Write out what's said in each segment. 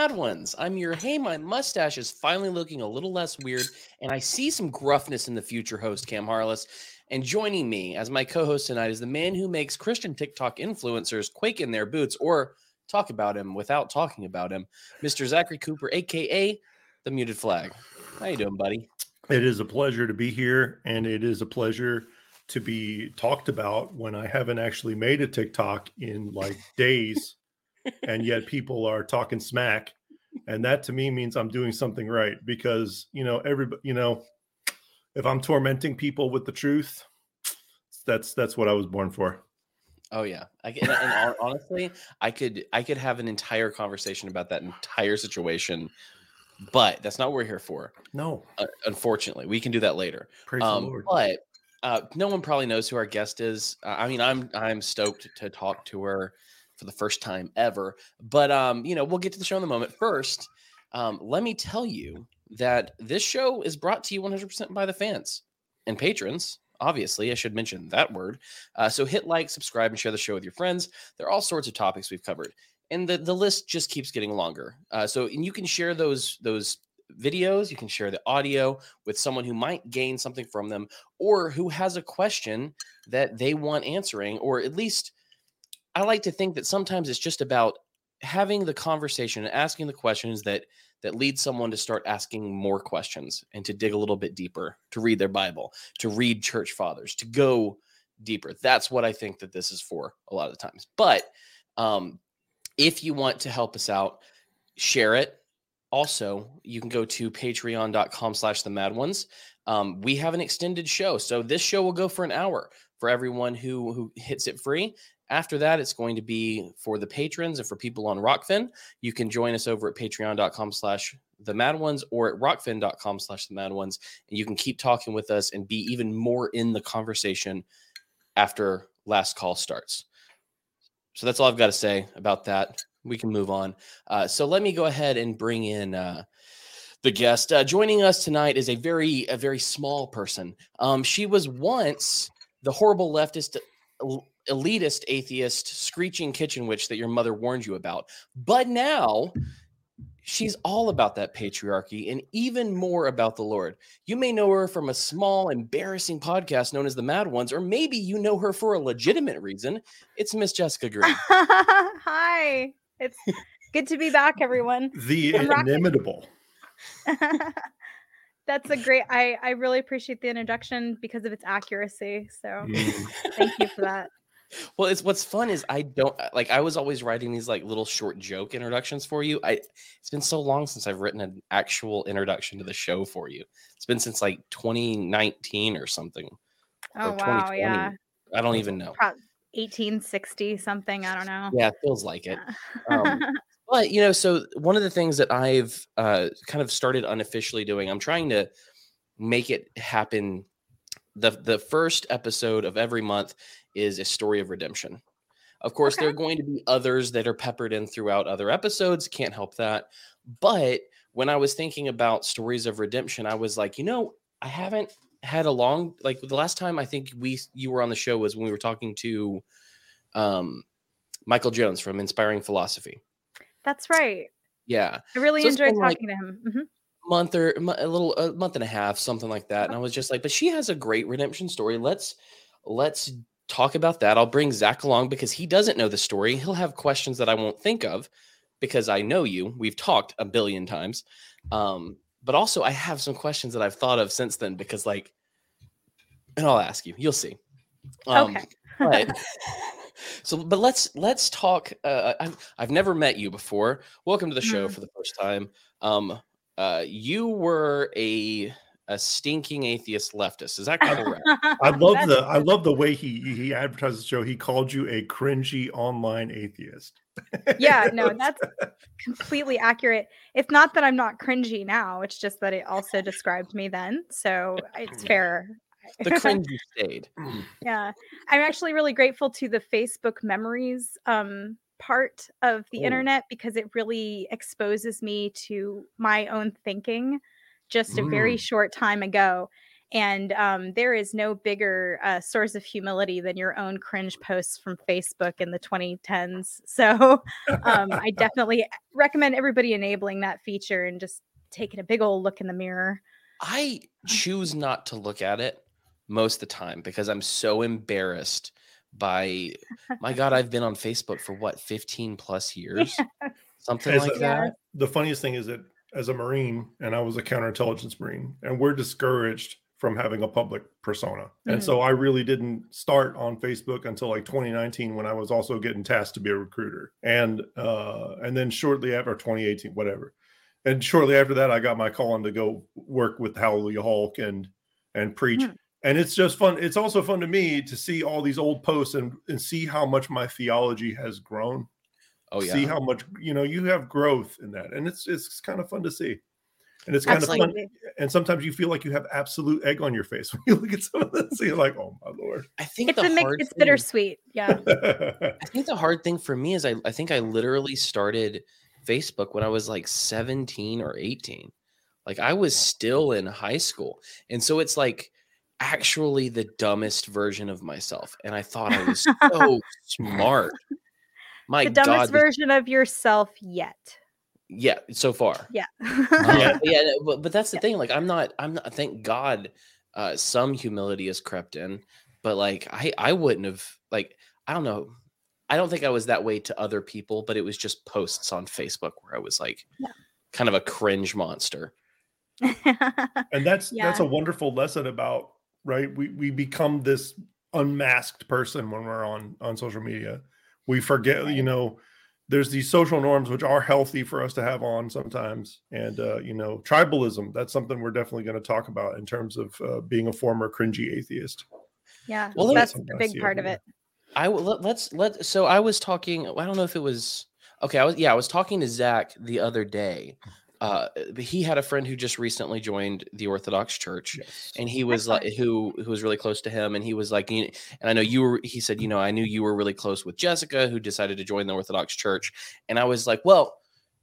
Mad Ones. I'm your hey, my mustache is finally looking a little less weird, and I see some gruffness in the future host, Cam Harless. And joining me as my co-host tonight is the man who makes Christian TikTok influencers quake in their boots or talk about him without talking about him, Mr. Zachary Cooper, aka the Muted Flag. How you doing, buddy? It is a pleasure to be here, and it is a pleasure to be talked about when I haven't actually made a TikTok in like days, and yet people are talking smack, and that to me means I'm doing something right because you know everybody, you know, if I'm tormenting people with the truth, that's that's what I was born for. Oh yeah, I, and, and honestly, I could I could have an entire conversation about that entire situation, but that's not what we're here for. No, uh, unfortunately, we can do that later. Praise um, the Lord. But uh, no one probably knows who our guest is. Uh, I mean, I'm I'm stoked to talk to her for the first time ever. But um, you know, we'll get to the show in a moment. First, um, let me tell you that this show is brought to you 100% by the fans and patrons. Obviously, I should mention that word. Uh, so hit like, subscribe, and share the show with your friends. There are all sorts of topics we've covered, and the the list just keeps getting longer. Uh, so and you can share those those videos, you can share the audio with someone who might gain something from them or who has a question that they want answering, or at least I like to think that sometimes it's just about having the conversation and asking the questions that that lead someone to start asking more questions and to dig a little bit deeper, to read their Bible, to read church fathers, to go deeper. That's what I think that this is for a lot of the times. But um, if you want to help us out, share it also you can go to patreon.com slash the mad ones um, we have an extended show so this show will go for an hour for everyone who who hits it free after that it's going to be for the patrons and for people on Rokfin. you can join us over at patreon.com slash the mad ones or at rokfin.com slash the mad ones and you can keep talking with us and be even more in the conversation after last call starts so that's all i've got to say about that we can move on. Uh, so let me go ahead and bring in uh, the guest. Uh, joining us tonight is a very a very small person. Um, she was once the horrible leftist, elitist, atheist, screeching kitchen witch that your mother warned you about, but now she's all about that patriarchy and even more about the Lord. You may know her from a small, embarrassing podcast known as The Mad Ones, or maybe you know her for a legitimate reason. It's Miss Jessica Green. Hi. It's good to be back, everyone. The inimitable. That's a great. I I really appreciate the introduction because of its accuracy. So thank you for that. Well, it's what's fun is I don't like I was always writing these like little short joke introductions for you. I it's been so long since I've written an actual introduction to the show for you. It's been since like 2019 or something. Oh or wow, yeah. I don't even know. 1860 something. I don't know. Yeah, it feels like it. Um, but you know, so one of the things that I've uh, kind of started unofficially doing, I'm trying to make it happen. The the first episode of every month is a story of redemption. Of course, okay. there are going to be others that are peppered in throughout other episodes. Can't help that. But when I was thinking about stories of redemption, I was like, you know, I haven't had a long like the last time I think we you were on the show was when we were talking to um Michael Jones from Inspiring Philosophy. That's right. Yeah. I really so enjoyed talking like to him. Mm-hmm. Month or a little a month and a half, something like that. And I was just like, but she has a great redemption story. Let's let's talk about that. I'll bring Zach along because he doesn't know the story. He'll have questions that I won't think of because I know you. We've talked a billion times. Um, but also I have some questions that I've thought of since then because like, and I'll ask you. You'll see. Um, okay. but, so, but let's let's talk. Uh, I've I've never met you before. Welcome to the show mm-hmm. for the first time. Um, uh, you were a a stinking atheist leftist. Is that correct? I love the I love the way he he advertised the show. He called you a cringy online atheist. yeah, no, that's completely accurate. It's not that I'm not cringy now. It's just that it also described me then. So it's fair. The cringy stayed. yeah. I'm actually really grateful to the Facebook memories um part of the oh. internet because it really exposes me to my own thinking just a very mm. short time ago. And um, there is no bigger uh, source of humility than your own cringe posts from Facebook in the 2010s. So um, I definitely recommend everybody enabling that feature and just taking a big old look in the mirror. I choose not to look at it most of the time because I'm so embarrassed by my god i've been on facebook for what 15 plus years yeah. something as like a, that the funniest thing is that as a marine and i was a counterintelligence marine and we're discouraged from having a public persona. Mm-hmm. and so mm-hmm. i really didn't start on facebook until like 2019 when i was also getting tasked to be a recruiter. And uh and then shortly after 2018 whatever. And shortly after that i got my call on to go work with hallelujah hulk and and preach. Mm-hmm and it's just fun it's also fun to me to see all these old posts and, and see how much my theology has grown oh yeah see how much you know you have growth in that and it's it's kind of fun to see and it's kind Absolutely. of fun and sometimes you feel like you have absolute egg on your face when you look at some of this you're like oh my lord i think it's the mix, it's thing, bittersweet yeah i think the hard thing for me is I, I think i literally started facebook when i was like 17 or 18 like i was still in high school and so it's like actually the dumbest version of myself. And I thought I was so smart. My the dumbest God, version of yourself yet. Yeah, so far. Yeah. yeah, yeah, but, but that's the yeah. thing. Like, I'm not, I'm not, thank God uh, some humility has crept in, but like, I, I wouldn't have, like, I don't know. I don't think I was that way to other people, but it was just posts on Facebook where I was like, yeah. kind of a cringe monster. and that's yeah. that's a wonderful lesson about right? We we become this unmasked person when we're on on social media. We forget, you know, there's these social norms which are healthy for us to have on sometimes, and uh, you know, tribalism. That's something we're definitely going to talk about in terms of uh, being a former cringy atheist. Yeah, well, that's a big part of it. I let, let's let. So I was talking. I don't know if it was okay. I was yeah. I was talking to Zach the other day uh, he had a friend who just recently joined the Orthodox Church, yes. and he was like, who who was really close to him, and he was like, and I know you were. He said, you know, I knew you were really close with Jessica, who decided to join the Orthodox Church, and I was like, well,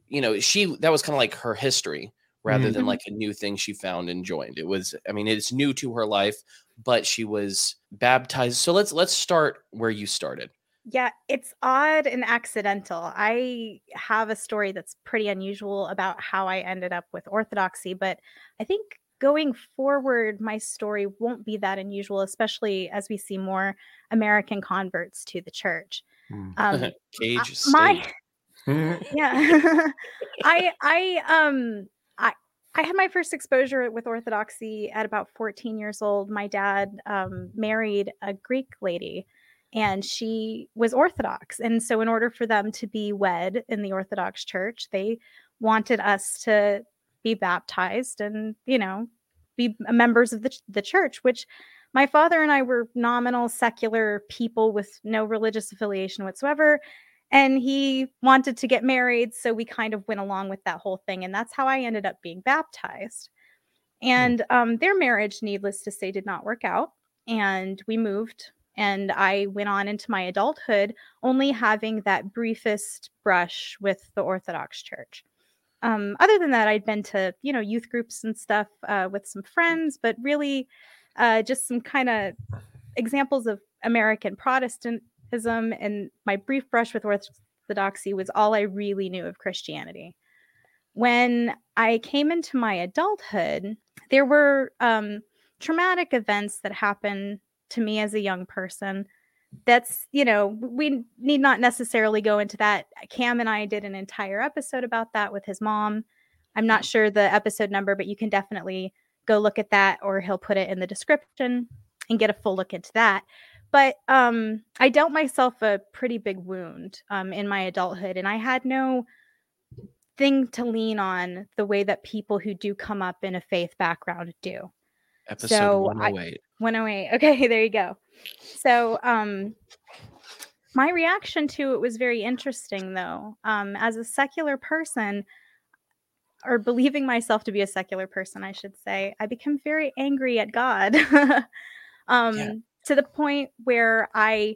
you know, she that was kind of like her history rather mm-hmm. than like a new thing she found and joined. It was, I mean, it's new to her life, but she was baptized. So let's let's start where you started. Yeah, it's odd and accidental. I have a story that's pretty unusual about how I ended up with orthodoxy, but I think going forward, my story won't be that unusual, especially as we see more American converts to the church. Mm. Um, Cage my, yeah, I I um I I had my first exposure with Orthodoxy at about 14 years old. My dad um, married a Greek lady and she was Orthodox. And so, in order for them to be wed in the Orthodox Church, they wanted us to be baptized and, you know, be members of the, the church, which my father and I were nominal secular people with no religious affiliation whatsoever. And he wanted to get married. So we kind of went along with that whole thing. And that's how I ended up being baptized. Hmm. And um, their marriage, needless to say, did not work out. And we moved and I went on into my adulthood only having that briefest brush with the Orthodox Church. Um, other than that, I'd been to you know youth groups and stuff uh, with some friends, but really uh, just some kind of examples of American Protestantism. And my brief brush with Orthodoxy was all I really knew of Christianity. When I came into my adulthood, there were um, traumatic events that happened to me as a young person. That's you know we need not necessarily go into that. Cam and i did an entire episode about that with his mom. I'm not sure the episode number but you can definitely go look at that or he'll put it in the description and get a full look into that. But um i dealt myself a pretty big wound um in my adulthood and i had no thing to lean on the way that people who do come up in a faith background do episode so 108 108. Okay, there you go. So, um, my reaction to it was very interesting, though. Um, as a secular person, or believing myself to be a secular person, I should say, I become very angry at God. um, yeah. To the point where I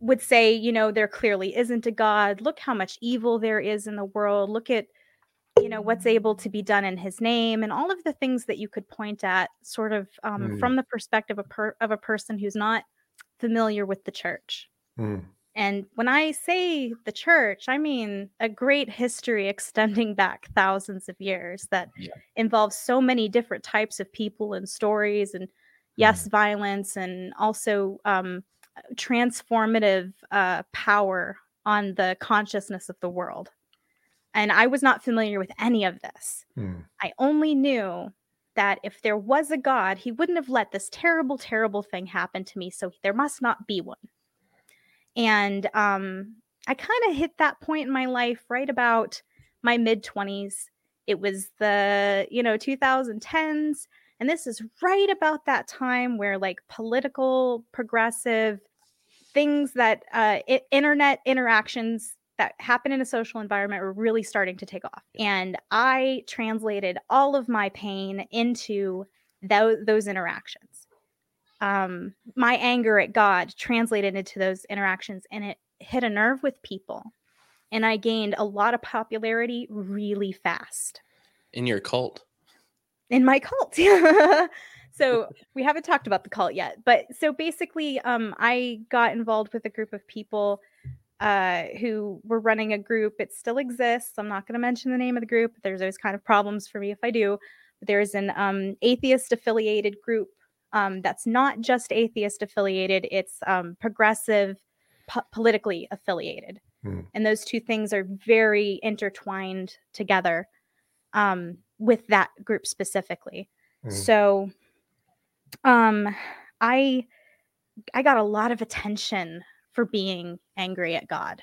would say, you know, there clearly isn't a God. Look how much evil there is in the world. Look at you know what's able to be done in his name and all of the things that you could point at sort of um, mm. from the perspective of, per- of a person who's not familiar with the church mm. and when i say the church i mean a great history extending back thousands of years that yeah. involves so many different types of people and stories and yes mm. violence and also um, transformative uh, power on the consciousness of the world and I was not familiar with any of this. Hmm. I only knew that if there was a God, he wouldn't have let this terrible, terrible thing happen to me. So there must not be one. And um, I kind of hit that point in my life right about my mid 20s. It was the, you know, 2010s. And this is right about that time where like political, progressive things that uh, internet interactions that happen in a social environment were really starting to take off. And I translated all of my pain into th- those interactions. Um, my anger at God translated into those interactions and it hit a nerve with people. And I gained a lot of popularity really fast. In your cult? In my cult. so we haven't talked about the cult yet. But so basically, um, I got involved with a group of people uh, who were running a group. It still exists. I'm not going to mention the name of the group. There's always kind of problems for me if I do. But there's an um, atheist affiliated group um, that's not just atheist affiliated, it's um, progressive, po- politically affiliated. Hmm. And those two things are very intertwined together um, with that group specifically. Hmm. So um, I I got a lot of attention for being angry at God.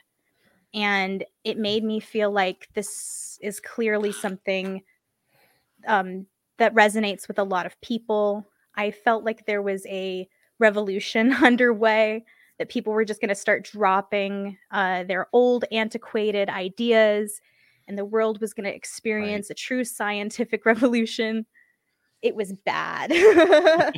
And it made me feel like this is clearly something um, that resonates with a lot of people. I felt like there was a revolution underway, that people were just going to start dropping uh, their old, antiquated ideas, and the world was going to experience right. a true scientific revolution. It was bad.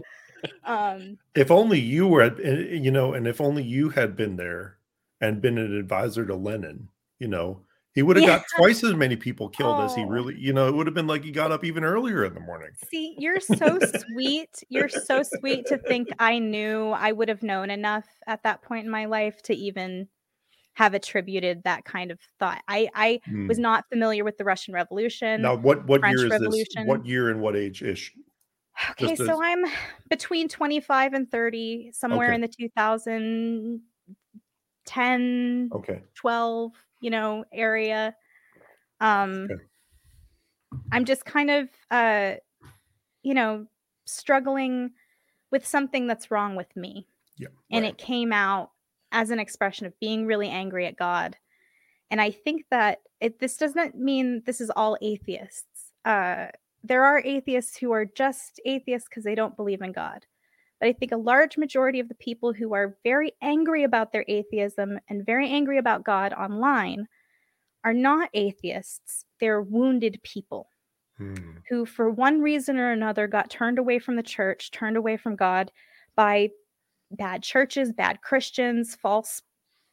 um, if only you were, eh, you know, and if only you had been there and been an advisor to Lenin, you know, he would have yeah. got twice as many people killed oh. as he oh. really, you know, it would have been like he got up even earlier in the morning. See, you're so sweet. You're so sweet to think I knew I would have known enough at that point in my life to even have attributed that kind of thought. I I hmm. was not familiar with the Russian Revolution. Now, what what French year is Revolution. this? What year and what age ish? Okay, so I'm between 25 and 30, somewhere okay. in the 2010, okay, 12, you know, area. Um, okay. I'm just kind of, uh, you know, struggling with something that's wrong with me. Yeah, and it came out as an expression of being really angry at God. And I think that it, this doesn't mean this is all atheists. Uh, there are atheists who are just atheists because they don't believe in God. But I think a large majority of the people who are very angry about their atheism and very angry about God online are not atheists. They're wounded people hmm. who, for one reason or another, got turned away from the church, turned away from God by bad churches, bad Christians, false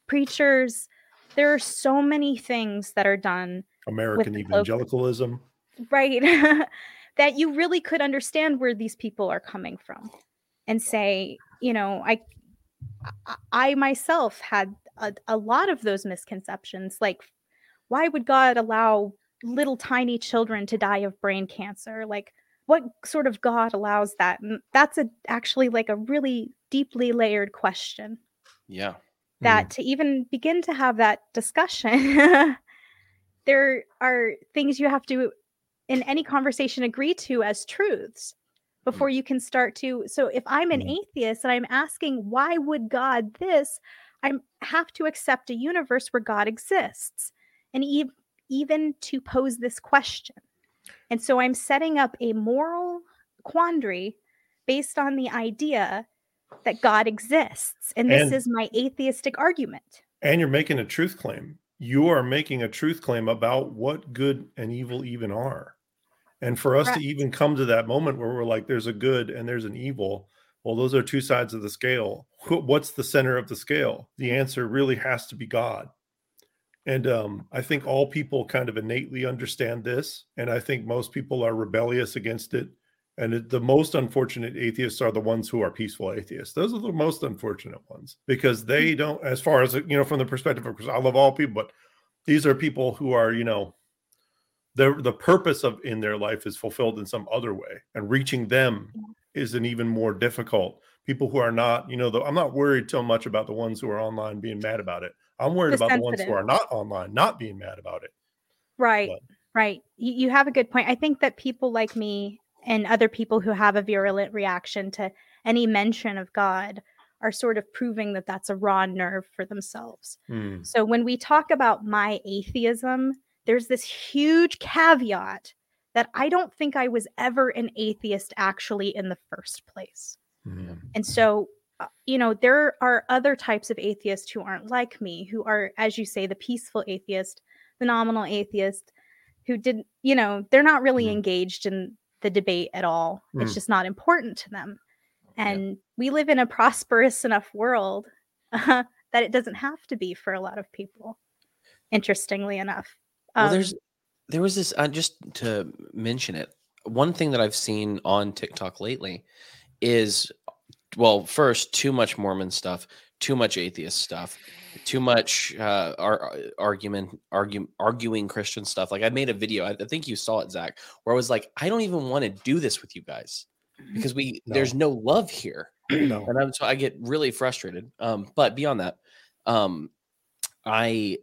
preachers. There are so many things that are done. American evangelicalism right that you really could understand where these people are coming from and say you know i i myself had a, a lot of those misconceptions like why would god allow little tiny children to die of brain cancer? Like what sort of god allows that? And that's a actually like a really deeply layered question. Yeah. That mm. to even begin to have that discussion there are things you have to in any conversation agree to as truths before mm. you can start to so if i'm an mm. atheist and i'm asking why would god this i have to accept a universe where god exists and e- even to pose this question and so i'm setting up a moral quandary based on the idea that god exists and this and, is my atheistic argument and you're making a truth claim you are making a truth claim about what good and evil even are. And for us to even come to that moment where we're like, there's a good and there's an evil, well, those are two sides of the scale. What's the center of the scale? The answer really has to be God. And um, I think all people kind of innately understand this. And I think most people are rebellious against it. And it, the most unfortunate atheists are the ones who are peaceful atheists. Those are the most unfortunate ones because they don't, as far as, you know, from the perspective of, because I love all people, but these are people who are, you know, the the purpose of in their life is fulfilled in some other way and reaching them is an even more difficult. People who are not you know the, i'm not worried so much about the ones who are online being mad about it. I'm worried about sensitive. the ones who are not online not being mad about it. Right but, right. You, you have a good point. I think that people like me and other people who have a virulent reaction to any mention of god are sort of proving that that's a raw nerve for themselves. Hmm. so when we talk about my atheism there's this huge caveat that I don't think I was ever an atheist actually in the first place. Mm-hmm. And so, uh, you know, there are other types of atheists who aren't like me, who are, as you say, the peaceful atheist, the nominal atheist, who didn't, you know, they're not really mm-hmm. engaged in the debate at all. Mm-hmm. It's mm. just not important to them. And yeah. we live in a prosperous enough world uh, that it doesn't have to be for a lot of people, interestingly enough. Well, um, there's there was this uh, just to mention it. One thing that I've seen on TikTok lately is well, first, too much Mormon stuff, too much atheist stuff, too much uh, ar- argument, argue, arguing Christian stuff. Like I made a video, I, I think you saw it, Zach, where I was like, I don't even want to do this with you guys because we no. there's no love here, no. and I'm, so I get really frustrated. Um, but beyond that, um, I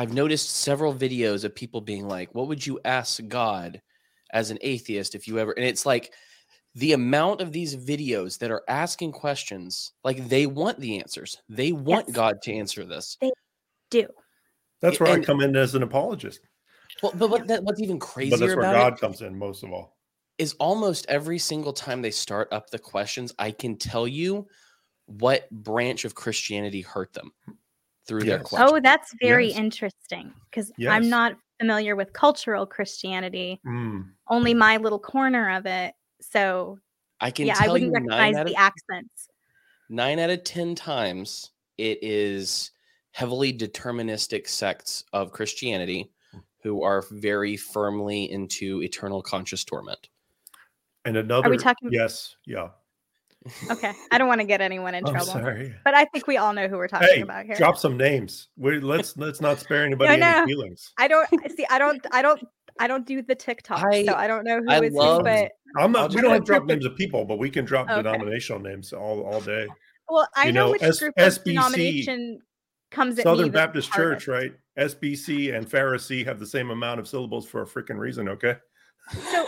I've noticed several videos of people being like, "What would you ask God as an atheist if you ever?" And it's like the amount of these videos that are asking questions, like they want the answers. They want yes. God to answer this. They do. That's where and, I come in as an apologist. Well, but what, that, what's even crazier but that's where God it, comes in most of all. Is almost every single time they start up the questions, I can tell you what branch of Christianity hurt them through yes. their question. Oh, that's very yes. interesting because yes. I'm not familiar with cultural Christianity. Mm. Only my little corner of it. So I can yeah, I wouldn't recognize the of, accents. Nine out of ten times it is heavily deterministic sects of Christianity who are very firmly into eternal conscious torment. And another Are we talking yes, yeah. Okay, I don't want to get anyone in trouble. Sorry. But I think we all know who we're talking hey, about here. Drop some names. We let's let's not spare anybody no, no. any feelings. I don't see. I don't. I don't. I don't do the TikTok, I, so I don't know who I is love, who. But I'm not. We don't have to drop names of people, but we can drop okay. denominational names all all day. Well, I you know, know which S- group SBC, of denomination comes at Southern Baptist Church, right? SBC and Pharisee have the same amount of syllables for a freaking reason. Okay. So,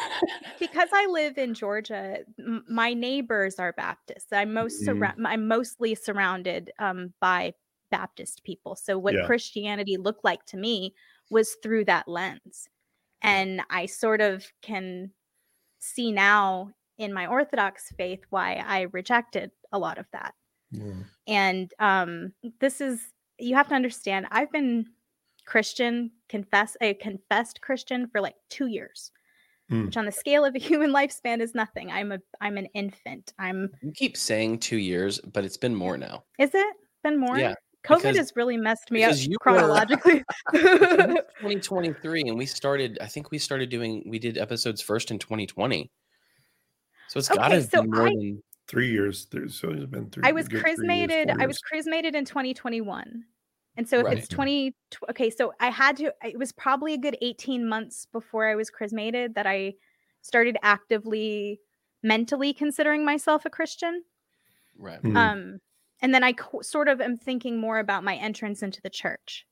because I live in Georgia, m- my neighbors are Baptists. I'm most mm-hmm. I'm mostly surrounded um, by Baptist people. So, what yeah. Christianity looked like to me was through that lens, and I sort of can see now in my Orthodox faith why I rejected a lot of that. Mm. And um, this is you have to understand. I've been Christian, confess a confessed Christian for like two years mm. which on the scale of a human lifespan is nothing. I'm a I'm an infant. I'm You keep saying 2 years, but it's been more now. Is it? Been more? Yeah. COVID because, has really messed me up chronologically. 2023 and we started I think we started doing we did episodes first in 2020. So it's okay, got to so be more I, than three years. There's so it's been three. I was chrismated. Years, I was chrismated in 2021. And so if right. it's 20 okay, so I had to it was probably a good 18 months before I was chrismated that I started actively mentally considering myself a Christian. Right. Mm-hmm. Um and then I co- sort of am thinking more about my entrance into the church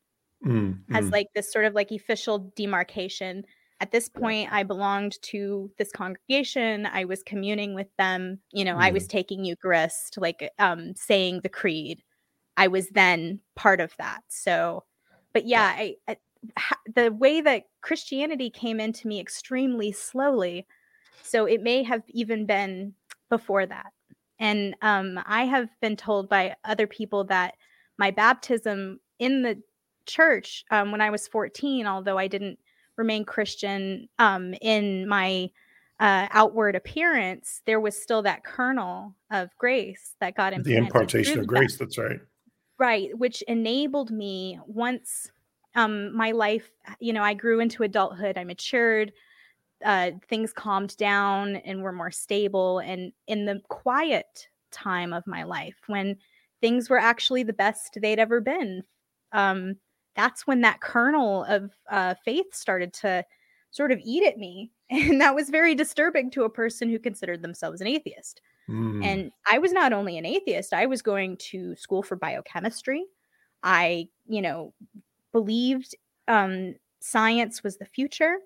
mm-hmm. as like this sort of like official demarcation. At this point, I belonged to this congregation. I was communing with them. You know. I was mm. taking Eucharist, like um, saying the creed. I was then part of that. So, but yeah, I, I the way that Christianity came into me extremely slowly. So it may have even been before that. And um, I have been told by other people that my baptism in the church um, when I was 14, although I didn't remain Christian um, in my uh, outward appearance, there was still that kernel of grace that got into the impartation of grace. That. That's right right which enabled me once um, my life, you know, I grew into adulthood, I matured, uh, things calmed down and were more stable. And in the quiet time of my life, when things were actually the best they'd ever been, um, that's when that kernel of uh, faith started to sort of eat at me. And that was very disturbing to a person who considered themselves an atheist. Mm. And I was not only an atheist, I was going to school for biochemistry. I, you know, believed um, science was the future.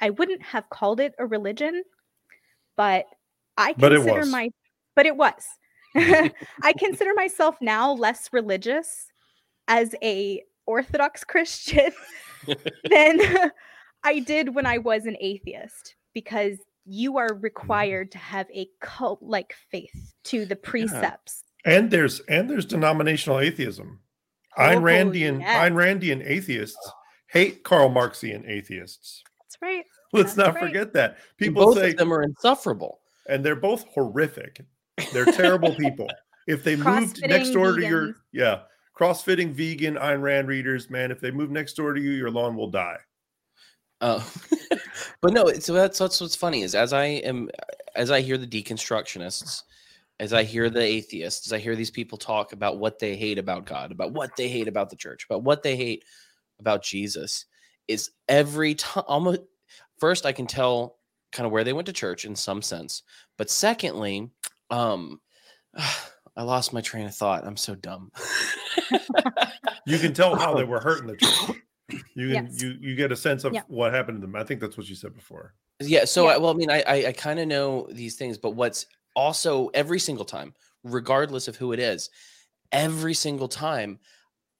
I wouldn't have called it a religion, but I consider but my but it was. I consider myself now less religious as a orthodox Christian than I did when I was an atheist because you are mm-hmm. required to have a cult like faith to the precepts. Yeah. And there's and there's denominational atheism. Oh, Ayn Randian yes. Ayn Randian atheists hate Karl Marxian atheists. That's right. Let's That's not right. forget that. People both say of them are insufferable. And they're both horrific. They're terrible people. If they moved next door vegans. to your yeah, crossfitting vegan Ayn Rand readers, man, if they move next door to you, your lawn will die. Uh, but no, so that's that's what's funny is as I am as I hear the deconstructionists, as I hear the atheists, as I hear these people talk about what they hate about God, about what they hate about the church, about what they hate about Jesus, is every time almost first I can tell kind of where they went to church in some sense, but secondly, um, I lost my train of thought. I'm so dumb. you can tell how they were hurting the church. You can, yes. you you get a sense of yeah. what happened to them. I think that's what you said before. Yeah. So yeah. I, well, I mean, I I, I kind of know these things, but what's also every single time, regardless of who it is, every single time,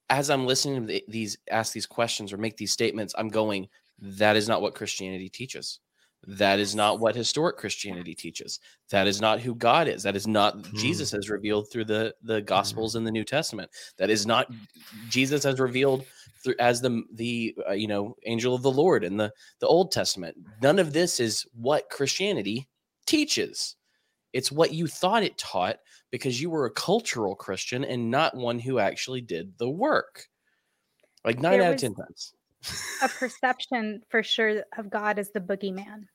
as I'm listening to these ask these questions or make these statements, I'm going, that is not what Christianity teaches. That is not what historic Christianity teaches. That is not who God is. That is not mm. Jesus has revealed through the the Gospels mm. in the New Testament. That is not Jesus has revealed through as the the uh, you know angel of the Lord in the the Old Testament. None of this is what Christianity teaches. It's what you thought it taught because you were a cultural Christian and not one who actually did the work. Like nine there out of ten times. a perception for sure of God as the boogeyman.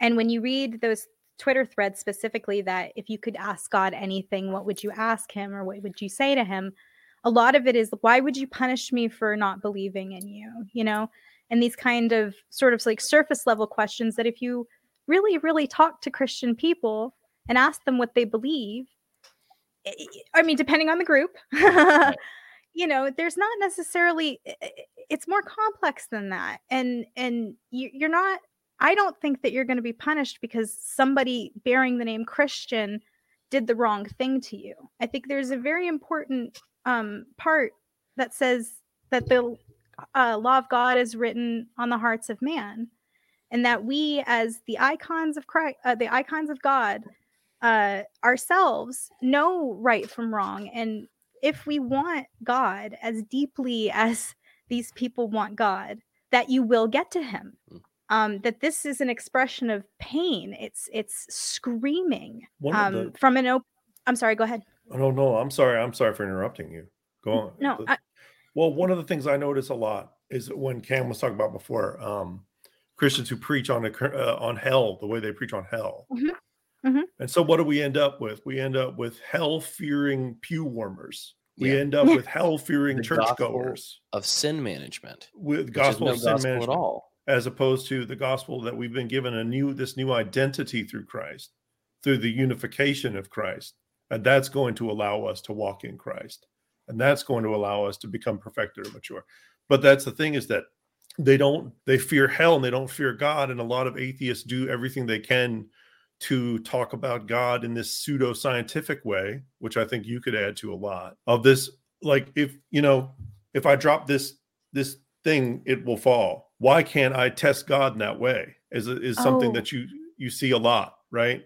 And when you read those Twitter threads specifically, that if you could ask God anything, what would you ask him or what would you say to him? A lot of it is why would you punish me for not believing in you? You know? And these kind of sort of like surface level questions that if you really really talk to christian people and ask them what they believe eh, eh, i mean depending on the group you know there's not necessarily eh, it's more complex than that. And and you're not i don't think that you're going to be punished because somebody bearing the name christian did the wrong thing to you. I think there's a very important um, part that says that the uh, law of God is written on the hearts of man, and that we, as the icons of Christ, uh, the icons of God, uh, ourselves know right from wrong, and if we want God as deeply as these people want God, that you will get to Him. Hmm. Um, that this is an expression of pain. It's it's screaming um, the... from an open. I'm sorry. Go ahead. Oh no, I'm sorry. I'm sorry for interrupting you. Go on. No. I... well, one of the things I notice a lot is when Cam was talking about before, um, Christians who preach on a, uh, on hell the way they preach on hell. Mm-hmm. Mm-hmm. And so, what do we end up with? We end up with hell fearing pew warmers. We yeah. end up with hell fearing churchgoers of sin management, with gospel no of sin gospel management at all, as opposed to the gospel that we've been given a new this new identity through Christ, through the unification of Christ and that's going to allow us to walk in Christ. And that's going to allow us to become perfected or mature. But that's the thing is that they don't, they fear hell and they don't fear God. And a lot of atheists do everything they can to talk about God in this pseudo scientific way, which I think you could add to a lot of this. Like, if, you know, if I drop this, this thing, it will fall. Why can't I test God in that way? Is, is something oh. that you, you see a lot, right?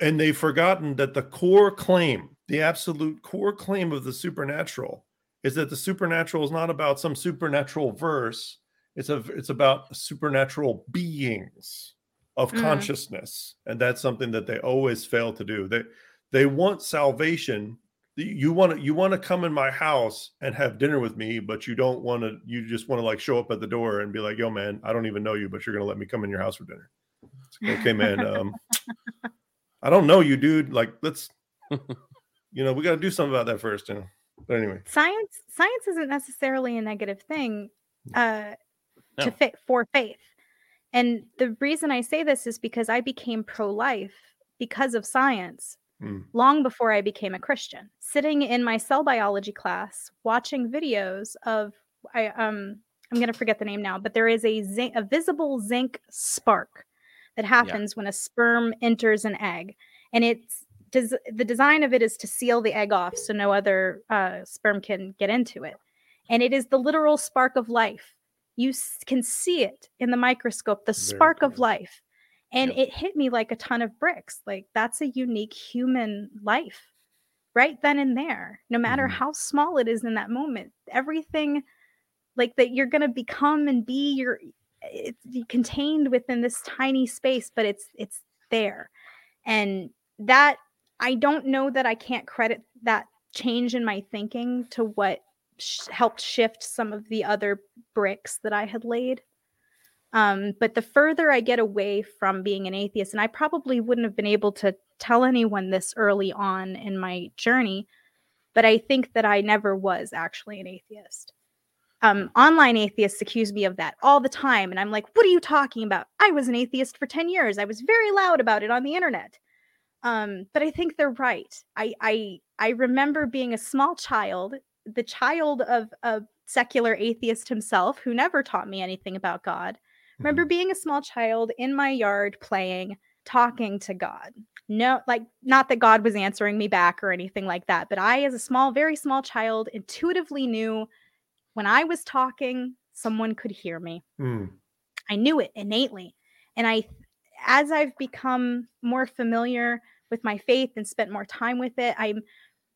And they've forgotten that the core claim, the absolute core claim of the supernatural, is that the supernatural is not about some supernatural verse. It's a it's about supernatural beings of mm. consciousness, and that's something that they always fail to do. They they want salvation you want to you want to come in my house and have dinner with me, but you don't want to. You just want to like show up at the door and be like, "Yo, man, I don't even know you, but you're gonna let me come in your house for dinner." Like, okay, man. Um, I don't know you, dude. Like, let's, you know, we got to do something about that first. You know. But anyway, science science isn't necessarily a negative thing uh, no. to fit for faith. And the reason I say this is because I became pro life because of science mm. long before I became a Christian. Sitting in my cell biology class, watching videos of I um I'm gonna forget the name now, but there is a zinc, a visible zinc spark that happens yeah. when a sperm enters an egg, and it's does the design of it is to seal the egg off so no other uh, sperm can get into it, and it is the literal spark of life. You can see it in the microscope, the Very spark cool. of life and yep. it hit me like a ton of bricks like that's a unique human life right then and there no matter mm-hmm. how small it is in that moment everything like that you're going to become and be you're it's contained within this tiny space but it's it's there and that i don't know that i can't credit that change in my thinking to what sh- helped shift some of the other bricks that i had laid um, but the further I get away from being an atheist, and I probably wouldn't have been able to tell anyone this early on in my journey, but I think that I never was actually an atheist. Um, online atheists accuse me of that all the time. And I'm like, what are you talking about? I was an atheist for 10 years. I was very loud about it on the internet. Um, but I think they're right. I, I I remember being a small child, the child of a secular atheist himself who never taught me anything about God remember mm-hmm. being a small child in my yard playing, talking to God. No, like not that God was answering me back or anything like that, but I, as a small, very small child, intuitively knew when I was talking, someone could hear me. Mm. I knew it innately. And I, as I've become more familiar with my faith and spent more time with it, I'm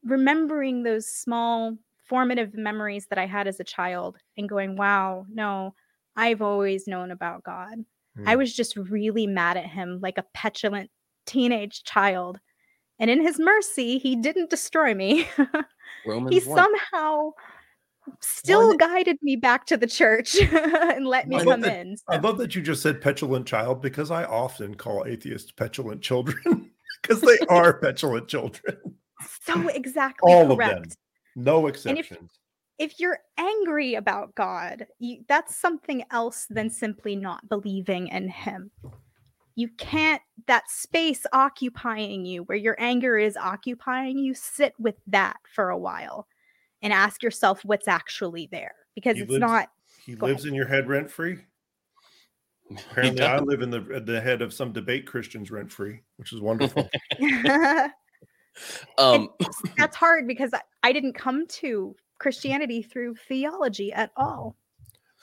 remembering those small formative memories that I had as a child and going, wow, no, I've always known about God. Mm. I was just really mad at him like a petulant teenage child. And in his mercy, he didn't destroy me. he somehow still guided me back to the church and let me I come that, in. So. I love that you just said petulant child because I often call atheists petulant children because they are petulant children. So exactly All correct. Of them. No exceptions if you're angry about God, you, that's something else than simply not believing in Him. You can't, that space occupying you, where your anger is occupying you, sit with that for a while and ask yourself what's actually there because he it's lives, not. He lives ahead. in your head rent free. Apparently, I live in the the head of some debate Christians rent free, which is wonderful. um, that's hard because I, I didn't come to Christianity through theology at all.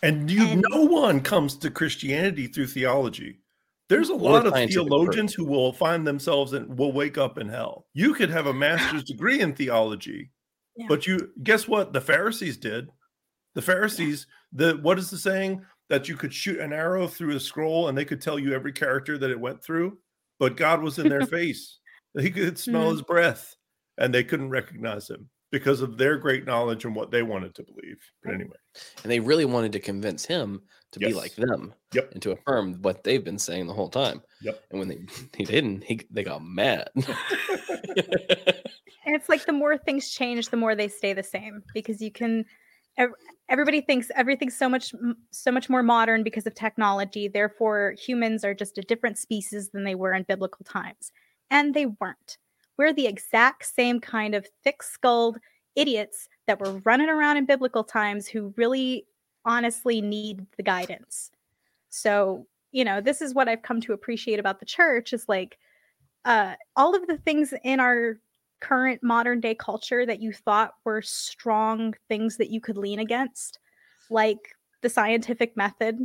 And you, and, no one comes to Christianity through theology. There's a lot of theologians who will find themselves and will wake up in hell. You could have a master's degree in theology, yeah. but you guess what? The Pharisees did. The Pharisees, the what is the saying that you could shoot an arrow through a scroll and they could tell you every character that it went through, but God was in their face. He could smell mm-hmm. his breath and they couldn't recognize him because of their great knowledge and what they wanted to believe. But anyway, and they really wanted to convince him to yes. be like them, yep, and to affirm what they've been saying the whole time. Yep. And when they he didn't, he they got mad. and it's like the more things change, the more they stay the same because you can. Everybody thinks everything's so much so much more modern because of technology. Therefore, humans are just a different species than they were in biblical times, and they weren't we're the exact same kind of thick skulled idiots that were running around in biblical times who really honestly need the guidance. So, you know, this is what I've come to appreciate about the church is like uh, all of the things in our current modern day culture that you thought were strong things that you could lean against, like the scientific method,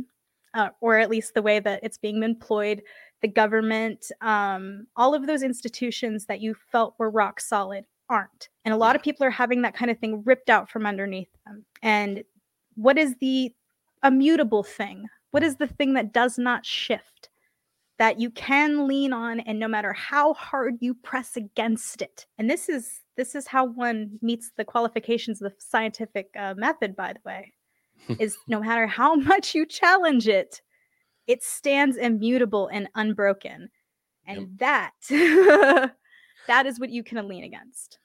uh, or at least the way that it's being employed the government, um, all of those institutions that you felt were rock solid aren't. And a lot of people are having that kind of thing ripped out from underneath them. And what is the immutable thing? What is the thing that does not shift? That you can lean on, and no matter how hard you press against it. And this is this is how one meets the qualifications of the scientific uh, method. By the way, is no matter how much you challenge it, it stands immutable and unbroken, and yep. that that is what you can lean against.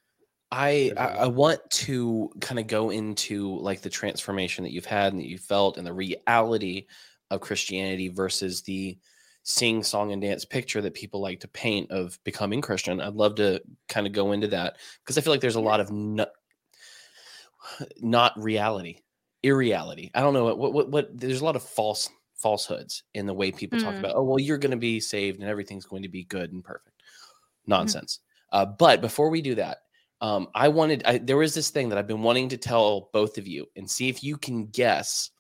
I I want to kind of go into like the transformation that you've had and that you felt and the reality of Christianity versus the sing song and dance picture that people like to paint of becoming Christian. I'd love to kind of go into that because I feel like there's a lot of no, not reality, irreality. I don't know what, what what what there's a lot of false falsehoods in the way people mm. talk about. Oh well, you're going to be saved and everything's going to be good and perfect. Mm-hmm. Nonsense. Mm. Uh, but before we do that, um, I wanted I, there was this thing that I've been wanting to tell both of you and see if you can guess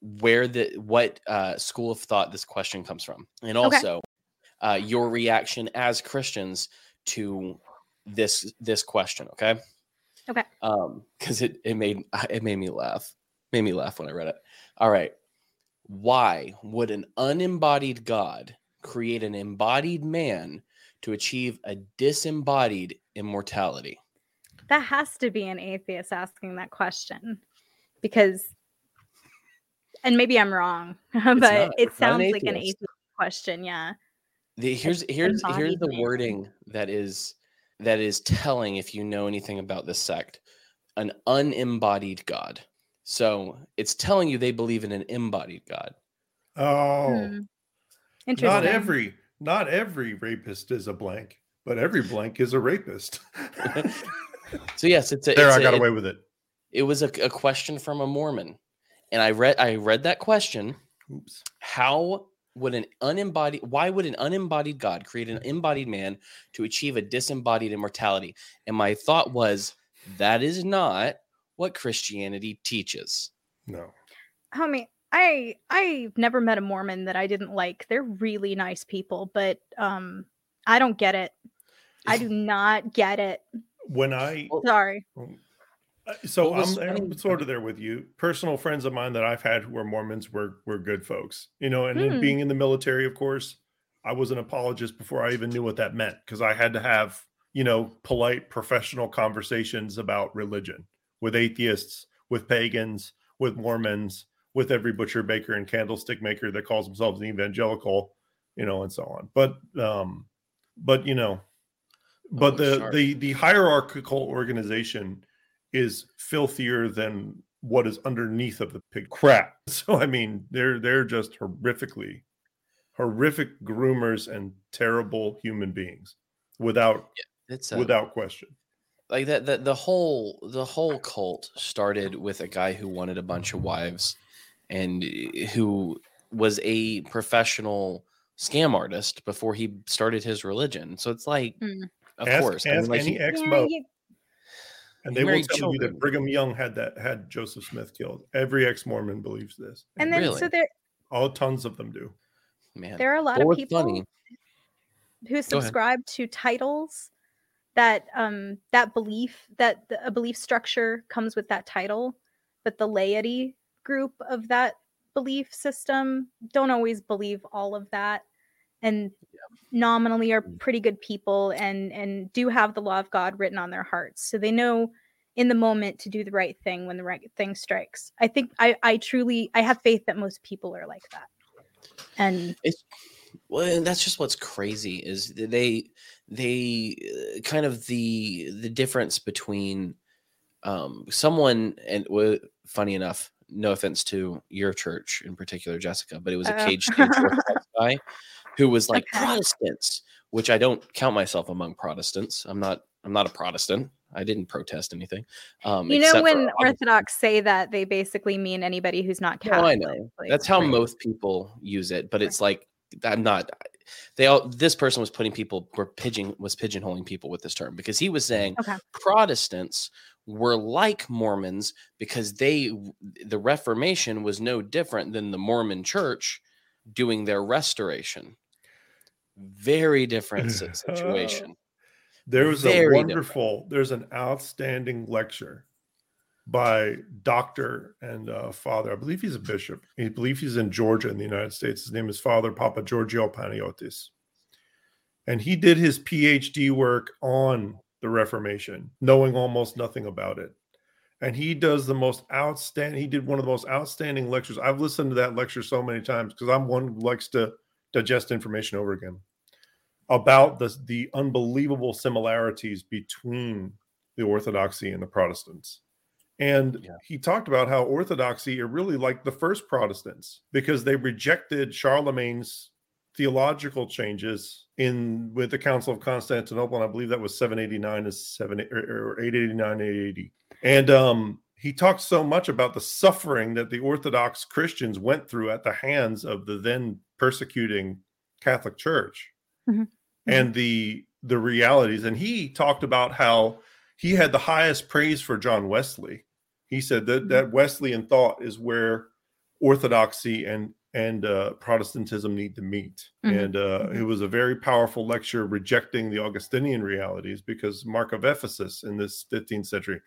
where the what uh, school of thought this question comes from, and also okay. uh, your reaction as Christians to this this question. Okay. Okay. Um, because it it made it made me laugh, made me laugh when I read it. All right. Why would an unembodied God create an embodied man to achieve a disembodied immortality? That has to be an atheist asking that question because, and maybe I'm wrong, but not, it sounds like an atheist question. Yeah. The, here's here's here's the wording that is that is telling if you know anything about this sect an unembodied god so it's telling you they believe in an embodied god oh hmm. not every not every rapist is a blank but every blank is a rapist So yes, it's a, there. It's I got a, away with it. It was a, a, question from a Mormon, and I read I read that question. Oops. How would an unembodied why would an unembodied God create an embodied man to achieve a disembodied immortality? And my thought was that is not what Christianity teaches. No. Homie, I I've never met a Mormon that I didn't like. They're really nice people, but um I don't get it. I do not get it when I sorry. Uh, so I'm, I'm, sort of there with you. Personal friends of mine that I've had who are Mormons were were good folks, you know. And hmm. being in the military, of course, I was an apologist before I even knew what that meant because I had to have you know polite, professional conversations about religion with atheists, with pagans, with Mormons, with every butcher, baker, and candlestick maker that calls themselves an evangelical, you know, and so on. But um, but you know, but oh, the sharp. the the hierarchical organization is filthier than what is underneath of the pig crap. So I mean, they're they're just horrifically horrific groomers and terrible human beings without yeah, it's, uh, without question. Like that the, the whole the whole cult started with a guy who wanted a bunch of wives and eh, who was a professional scam artist before he started his religion. So it's like mm. Of ask, course, ask I mean, like any expo, yeah, and they will tell children. you that Brigham Young had that had Joseph Smith killed. Every ex Mormon believes this, and, then really? so there, all tons of them do. Man, there are a lot of people funny. who subscribe to titles that um that belief that the, a belief structure comes with that title, but the laity group of that belief system don't always believe all of that and nominally are mm. pretty good people and and do have the law of God written on their hearts. So they know in the moment to do the right thing when the right thing strikes. I think I I truly I have faith that most people are like that. And it's well that's just what's crazy is they they uh, kind of the the difference between um someone and well, funny enough no offense to your church in particular jessica but it was a cage guy who was like okay. Protestants, which I don't count myself among Protestants. I'm not. I'm not a Protestant. I didn't protest anything. Um, you know, when Orthodox say that, they basically mean anybody who's not Catholic. No, I know. Like, That's how right. most people use it, but it's like I'm not. They all. This person was putting people were pigeon was pigeonholing people with this term because he was saying okay. Protestants were like Mormons because they the Reformation was no different than the Mormon Church doing their restoration. Very different situation. there was Very a wonderful, different. there's an outstanding lecture by doctor and uh, father. I believe he's a bishop. I believe he's in Georgia in the United States. His name is Father Papa Giorgio Panayotis. And he did his PhD work on the Reformation, knowing almost nothing about it. And he does the most outstanding, he did one of the most outstanding lectures. I've listened to that lecture so many times because I'm one who likes to digest information over again about the, the unbelievable similarities between the Orthodoxy and the Protestants. And yeah. he talked about how Orthodoxy are really like the first Protestants because they rejected Charlemagne's theological changes in with the Council of Constantinople, and I believe that was 789 to 7 or 889 880. And um, he talked so much about the suffering that the Orthodox Christians went through at the hands of the then persecuting Catholic Church, mm-hmm. And the the realities. And he talked about how he had the highest praise for John Wesley. He said that that mm-hmm. Wesleyan thought is where orthodoxy and and uh, Protestantism need to meet. Mm-hmm. And uh, mm-hmm. it was a very powerful lecture rejecting the Augustinian realities because Mark of Ephesus in this 15th century,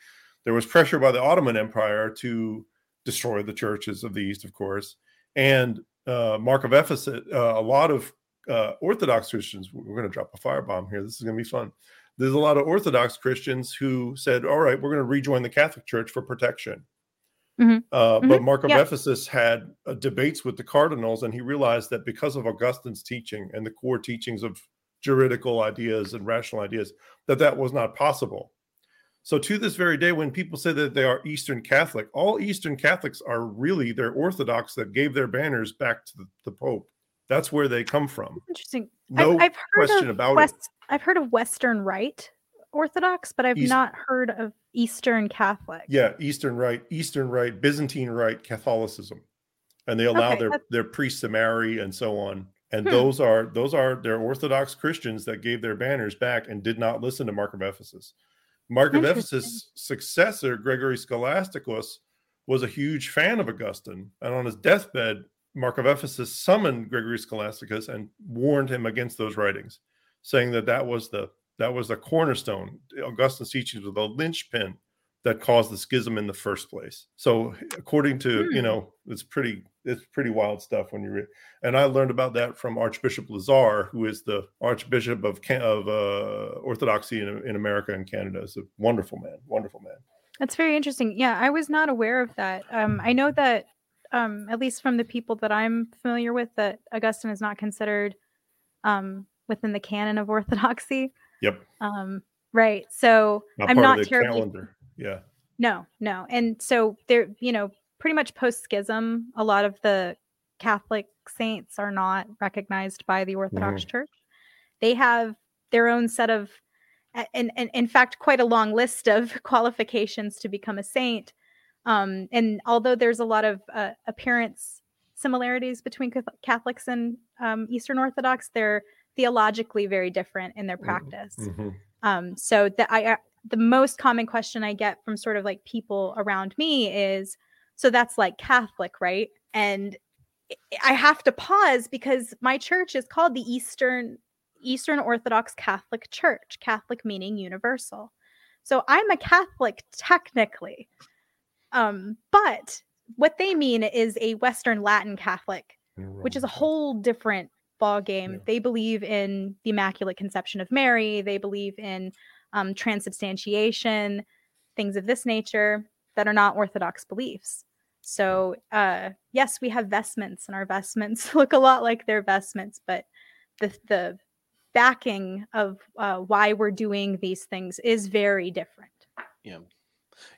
there was pressure by the Ottoman Empire to destroy the churches of the East, of course. And uh, Mark of Ephesus, uh, a lot of uh, Orthodox Christians, we're going to drop a firebomb here. This is going to be fun. There's a lot of Orthodox Christians who said, all right, we're going to rejoin the Catholic Church for protection Mm-hmm. Uh, mm-hmm. But Mark of yeah. Ephesus had uh, debates with the cardinals, and he realized that because of Augustine's teaching and the core teachings of juridical ideas and rational ideas, that that was not possible. So to this very day, when people say that they are Eastern Catholic, all Eastern Catholics are really they're Orthodox that gave their banners back to the, the Pope. That's where they come from. Interesting. No I've, I've question about West, it. I've heard of Western Rite Orthodox, but I've East, not heard of Eastern Catholic. Yeah, Eastern Rite, Eastern Rite, Byzantine Rite Catholicism, and they allow okay, their that's... their priests to marry and so on. And hmm. those are those are their Orthodox Christians that gave their banners back and did not listen to Mark of Ephesus. Mark of Ephesus' successor, Gregory Scholasticus, was a huge fan of Augustine, and on his deathbed, Mark of Ephesus summoned Gregory Scholasticus and warned him against those writings, saying that that was the that was the cornerstone. Augustine's teachings were the linchpin that caused the schism in the first place. So, according to you hmm. know, it's pretty it's pretty wild stuff when you read. And I learned about that from Archbishop Lazar, who is the Archbishop of of uh, Orthodoxy in, in America and Canada. Is a wonderful man, wonderful man. That's very interesting. Yeah, I was not aware of that. Um, I know that um, at least from the people that I'm familiar with, that Augustine is not considered um, within the canon of Orthodoxy. Yep. Um, right. So not I'm not terribly. Calendar. Yeah. No, no. And so there, you know, pretty much post schism, a lot of the Catholic saints are not recognized by the Orthodox mm. Church. They have their own set of, and, and in fact, quite a long list of qualifications to become a saint. Um, and although there's a lot of uh, appearance similarities between Catholics and um, Eastern Orthodox, they're theologically very different in their mm-hmm. practice. Mm-hmm. Um, so the I uh, the most common question I get from sort of like people around me is, so that's like Catholic, right? And I have to pause because my church is called the Eastern Eastern Orthodox Catholic Church, Catholic meaning universal. So I'm a Catholic technically. Um, but what they mean is a Western Latin Catholic, which is a whole different ball game. Yeah. They believe in the Immaculate Conception of Mary. They believe in um, transubstantiation, things of this nature that are not Orthodox beliefs. So, uh, yes, we have vestments, and our vestments look a lot like their vestments, but the the backing of uh, why we're doing these things is very different. Yeah,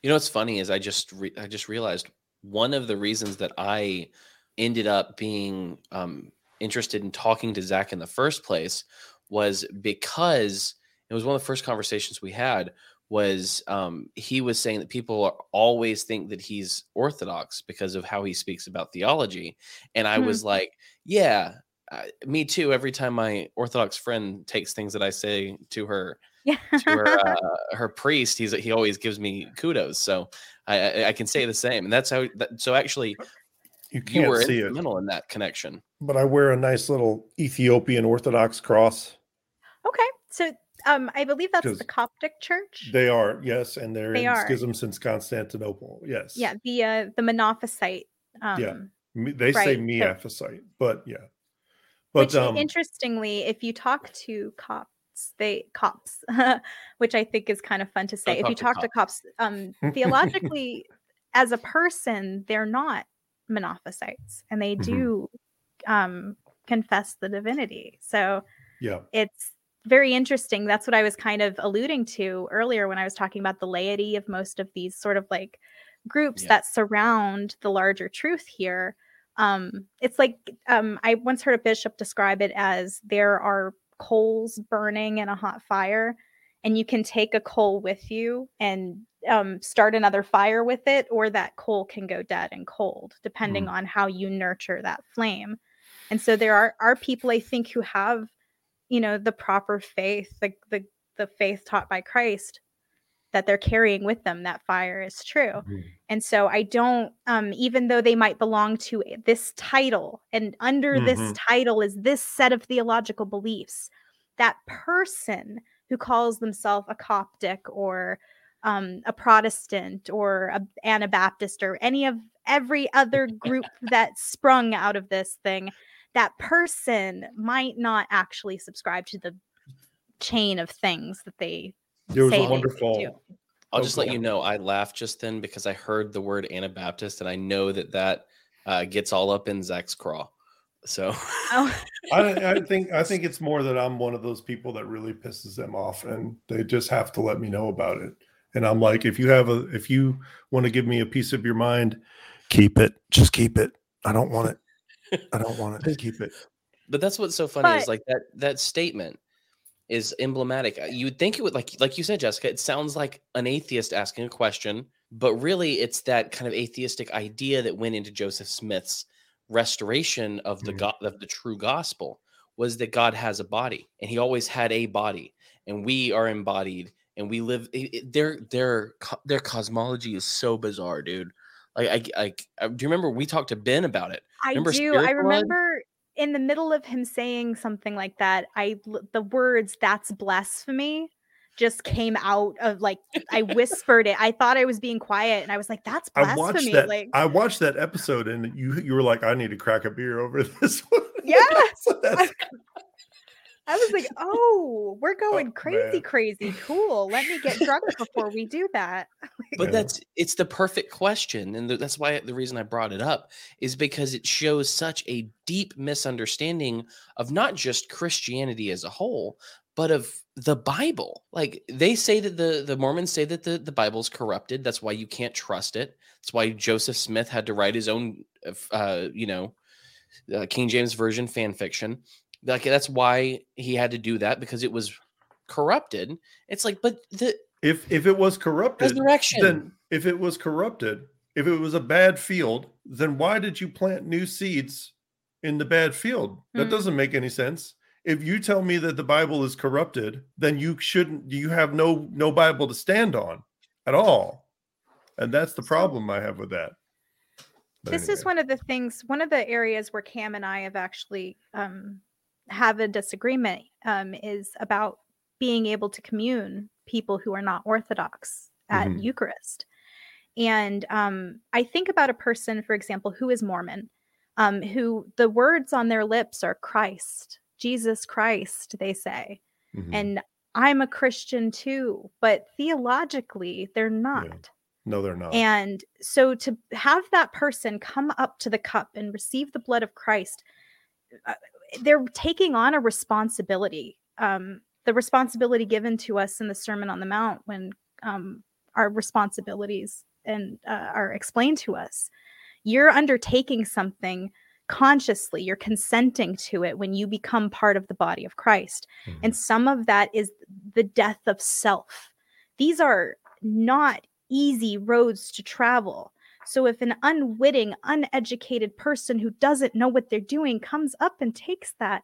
you know what's funny is I just re- I just realized one of the reasons that I ended up being um, interested in talking to Zach in the first place was because it was one of the first conversations we had was um, he was saying that people always think that he's orthodox because of how he speaks about theology. And i hmm. was like yeah uh, me too every time my orthodox friend takes things that i say to her yeah. to her uh, her priest he's he always gives me kudos so i i can say the same and that's how that, so actually you can't you were see instrumental it. in that connection. But I wear a nice little Ethiopian Orthodox cross. Okay, so um, I believe that's the Coptic Church. They are, yes, and they're they in are. schism since Constantinople. Yes. Yeah, the uh, the Monophysite. Um, yeah, they right, say Miaphysite, but yeah. But which, um, interestingly, if you talk to They Copts, which I think is kind of fun to say. if you talk to Copts, um, theologically, as a person, they're not monophysites, and they mm-hmm. do um, confess the divinity. So yeah, it's very interesting. That's what I was kind of alluding to earlier when I was talking about the laity of most of these sort of like groups yeah. that surround the larger truth here. Um, it's like um, I once heard a bishop describe it as there are coals burning in a hot fire, and you can take a coal with you and um, start another fire with it, or that coal can go dead and cold, depending mm. on how you nurture that flame. And so there are are people I think who have you know the proper faith the the, the faith taught by christ that they're carrying with them that fire is true mm-hmm. and so i don't um even though they might belong to this title and under mm-hmm. this title is this set of theological beliefs that person who calls themselves a coptic or um, a protestant or a anabaptist or any of every other group that sprung out of this thing that person might not actually subscribe to the chain of things that they there was a wonderful I'll just let you know I laughed just then because I heard the word Anabaptist and I know that that uh, gets all up in Zach's craw. So oh. I, I, think I think it's more that I'm one of those people that really pisses them off and they just have to let me know about it. And I'm like, if you have a if you want to give me a piece of your mind, keep it. Just keep it. I don't want it. I don't want it to keep it. But that's what's so funny but, is like that that statement is emblematic. Uh, you would think it would like like you said, Jessica. It sounds like an atheist asking a question, but really it's that kind of atheistic idea that went into Joseph Smith's restoration of the mm-hmm. God of the true gospel was that God has a body and He always had a body, and we are embodied and we live. It, their their their cosmology is so bizarre, dude. Like I, I, I do you remember we talked to Ben about it? I remember do. I remember in the middle of him saying something like that. I the words "that's blasphemy" just came out of like I whispered it. I thought I was being quiet, and I was like, "That's blasphemy." I watched that. Like I watched that episode, and you you were like, "I need to crack a beer over this one." Yeah. so I was like, oh, we're oh, going oh, crazy, man. crazy. Cool. Let me get drunk before we do that. but that's it's the perfect question. And that's why the reason I brought it up is because it shows such a deep misunderstanding of not just Christianity as a whole, but of the Bible. Like they say that the, the Mormons say that the, the Bible's corrupted. That's why you can't trust it. That's why Joseph Smith had to write his own, uh, you know, uh, King James Version fan fiction like that's why he had to do that because it was corrupted. It's like, but the if if it was corrupted, resurrection. then if it was corrupted, if it was a bad field, then why did you plant new seeds in the bad field? That mm. doesn't make any sense. If you tell me that the Bible is corrupted, then you shouldn't. You have no no Bible to stand on at all, and that's the problem I have with that. But this anyway. is one of the things, one of the areas where Cam and I have actually um, have a disagreement um, is about being able to commune people who are not Orthodox at mm-hmm. Eucharist. And um, I think about a person, for example, who is Mormon, um, who the words on their lips are Christ, Jesus Christ, they say. Mm-hmm. And I'm a Christian too, but theologically, they're not. Yeah. No, they're not. And so to have that person come up to the cup and receive the blood of Christ, uh, they're taking on a responsibility um, the responsibility given to us in the sermon on the mount when um, our responsibilities and uh, are explained to us. You're undertaking something consciously. You're consenting to it when you become part of the body of christ. Mm-hmm. and some of that is the death of self. These are not easy roads to travel so if an unwitting, uneducated person who doesn't know what they're doing comes up and takes that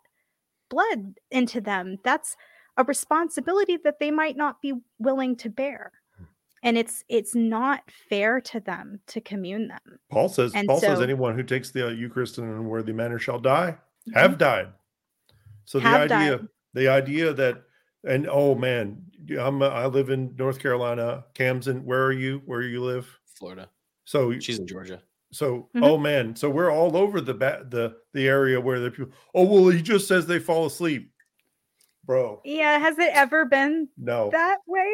blood into them, that's a responsibility that they might not be willing to bear. Hmm. And it's it's not fair to them to commune them. Paul says and Paul so, says anyone who takes the Eucharist in an unworthy manner shall die, mm-hmm. have died. So the idea died. the idea that and oh man, I'm I live in North Carolina. Cam's in where are you? Where you live? Florida. So she's in Georgia. So, mm-hmm. oh man, so we're all over the ba- the the area where the people. Oh well, he just says they fall asleep. bro. Yeah, has it ever been No, that way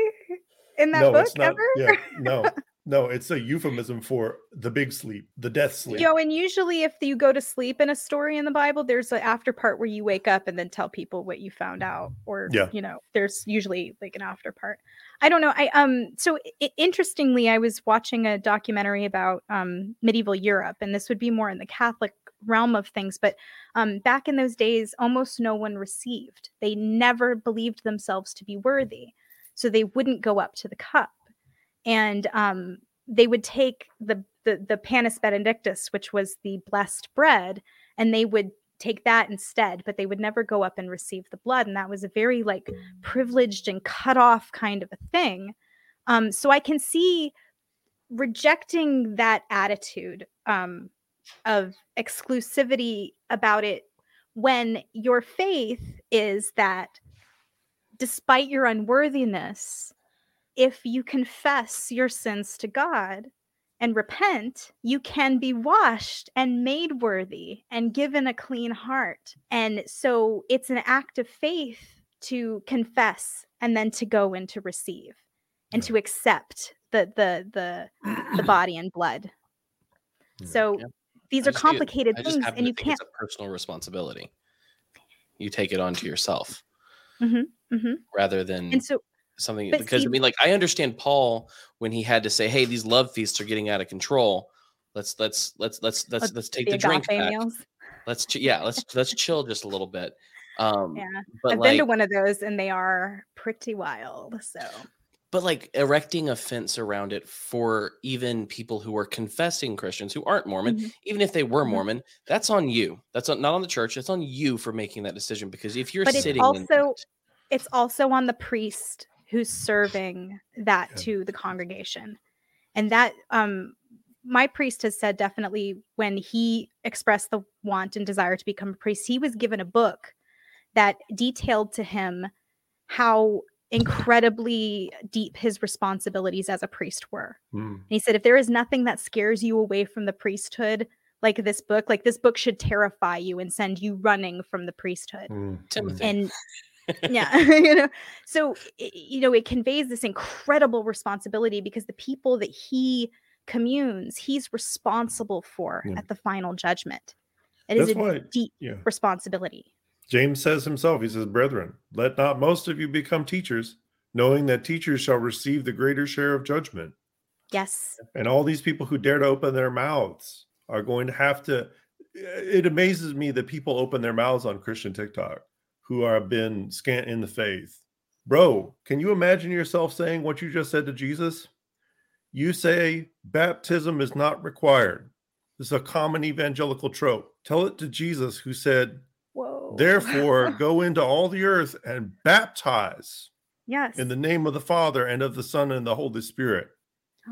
in that no, book it's not. ever? Yeah, no, no, it's a euphemism for the big sleep, the death sleep. Yo, and usually if you go to sleep in a story in the Bible, there's an after part where you wake up and then tell people what you found out, or Yeah. you know, there's usually like an after part. I don't know. I um so i- interestingly, I was watching a documentary about um medieval Europe, and this would be more in the Catholic realm of things, but um back in those days, almost no one received. They never believed themselves to be worthy, so they wouldn't go up to the cup and um, they would take the, the the panis benedictus, which was the blessed bread, and they would take that instead. But they would never go up and receive the blood, and that was a very like privileged and cut off kind of a thing. Um, so I can see rejecting that attitude um, of exclusivity about it when your faith is that despite your unworthiness if you confess your sins to God and repent, you can be washed and made worthy and given a clean heart. And so it's an act of faith to confess and then to go and to receive and to accept the the the the body and blood. So Yeah. these I are complicated things and you can't It's a personal responsibility. You take it onto yourself Mhm, mhm. rather than and so something but because see- I mean, like I understand Paul when he had to say, "Hey, these love feasts are getting out of control. Let's let's let's let's let's Let's let's take the the, drink back. meals. Let's ch- yeah, let's let's chill just a little bit." Um, Yeah. I've like, been to one of those and they are pretty wild. So but like erecting a fence around it for even people who are confessing Christians who aren't Mormon, Mhm. even if they were Mhm. Mormon, that's on you. That's on, not on the church. It's on you for making that decision because if you're But it's sitting in also that- it's also on the priest who's serving that Yeah. to the congregation and that um my priest has said definitely when he expressed the want and desire to become a priest he was given a book that detailed to him how incredibly deep his responsibilities as a priest were Mm. and he said if there is nothing that scares you away from the priesthood like this book like this book should terrify you and send you running from the priesthood Mm. And yeah you know so you know it conveys this incredible responsibility because the people that he communes he's responsible for Yeah. at the final judgment it is That's a why, deep yeah. responsibility James says himself, he says, Brethren, let not most of you become teachers, knowing that teachers shall receive the greater share of judgment. yes And all these people who dare to open their mouths are going to have to. It amazes me that people open their mouths on Christian TikTok who are been scant in the faith. Bro, can you imagine yourself saying what you just said to Jesus? You say baptism is not required. This is a common evangelical trope. Tell it to Jesus, who said, whoa Therefore, go into all the earth and baptize yes in the name of the Father and of the Son and the Holy Spirit.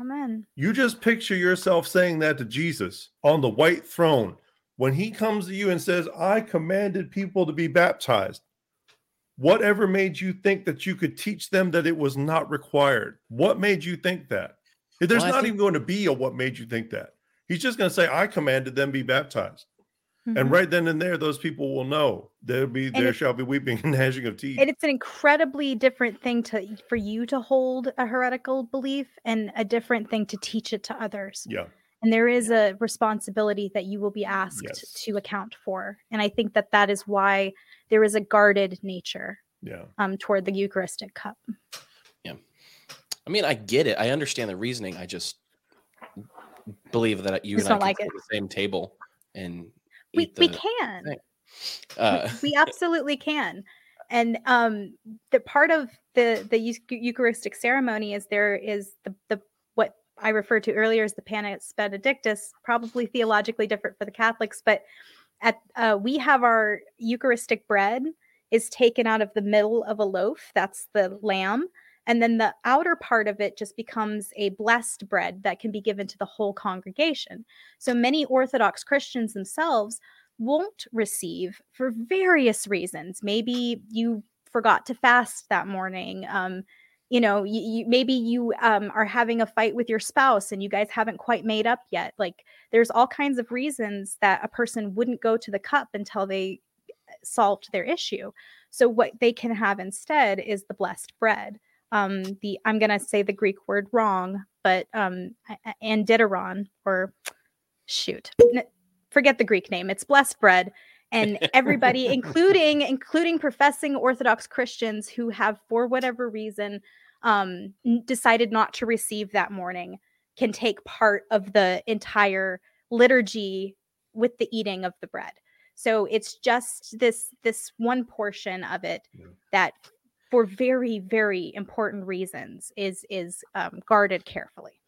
amen You just picture yourself saying that to Jesus on the white throne when he comes to you and says, I commanded people to be baptized. Whatever made you think that you could teach them that it was not required? What made you think that? There's Well, not think- even going to be a what made you think that. He's just going to say, I commanded them be baptized. And Mhm. right then and there, those people will know there'll be there shall be weeping and gnashing of teeth. and it's an incredibly different thing to for you to hold a heretical belief and a different thing to teach it to others yeah. and there is a responsibility that you will be asked Yes. to account for and i think that that is why there is a guarded nature Yeah. um, toward the eucharistic cup Yeah. I mean, I get it. I understand the reasoning. I just believe that you Just and I don't can like sit at the same table and we, eat we can uh, we absolutely can and um the part of the the eucharistic ceremony is there is the the what i referred to earlier as the panis benedictus probably theologically different for the catholics but at uh, we have our eucharistic bread is taken out of the middle of a loaf that's the lamb and then the outer part of it just becomes a blessed bread that can be given to the whole congregation so many orthodox christians themselves won't receive for various reasons. Maybe you forgot to fast that morning. Um, you know, you, you, maybe you um, are having a fight with your spouse and you guys haven't quite made up yet. Like, there's all kinds of reasons that a person wouldn't go to the cup until they solved their issue. So what they can have instead is the blessed bread. Um, the I'm gonna say the Greek word wrong, but um, andideron or shoot, forget the Greek name. It's blessed bread, and everybody, including including professing Orthodox Christians who have, for whatever reason, um, decided not to receive that morning, can take part of the entire liturgy with the eating of the bread. So it's just this this one portion of it yeah. that for very very important reasons is is um, guarded carefully.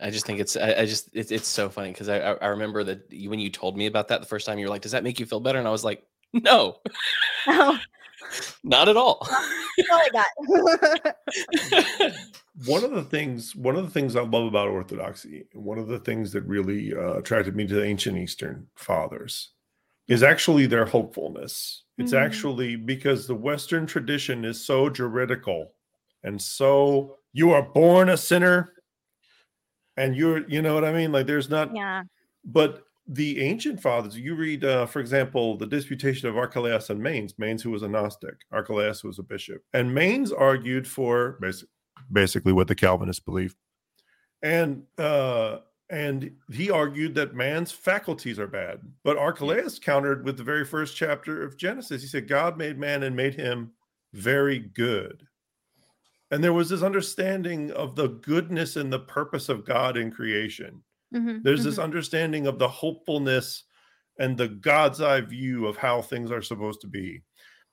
I just think it's I, I just it's it's so funny because I I remember that you, when you told me about that the first time you were like, does that make you feel better? And I was like, no, oh. not at all. all I got. one of the things one of the things I love about Orthodoxy, and one of the things that really uh, attracted me to the ancient Eastern fathers, is actually their hopefulness. It's mm. actually because the Western tradition is so juridical and so you are born a sinner and you're you know what I mean? Like there's not yeah. But the ancient fathers, you read, uh, for example, the disputation of Archelaus and Manes, Manes who was a Gnostic, Archelaus was a bishop, and Manes argued for basic, basically what the Calvinists believe, and uh, and he argued that man's faculties are bad. But Archelaus countered with the very first chapter of Genesis. He said, God made man and made him very good. And there was this understanding of the goodness and the purpose of God in creation. Mm-hmm, There's mm-hmm. this understanding of the hopefulness and the God's eye view of how things are supposed to be.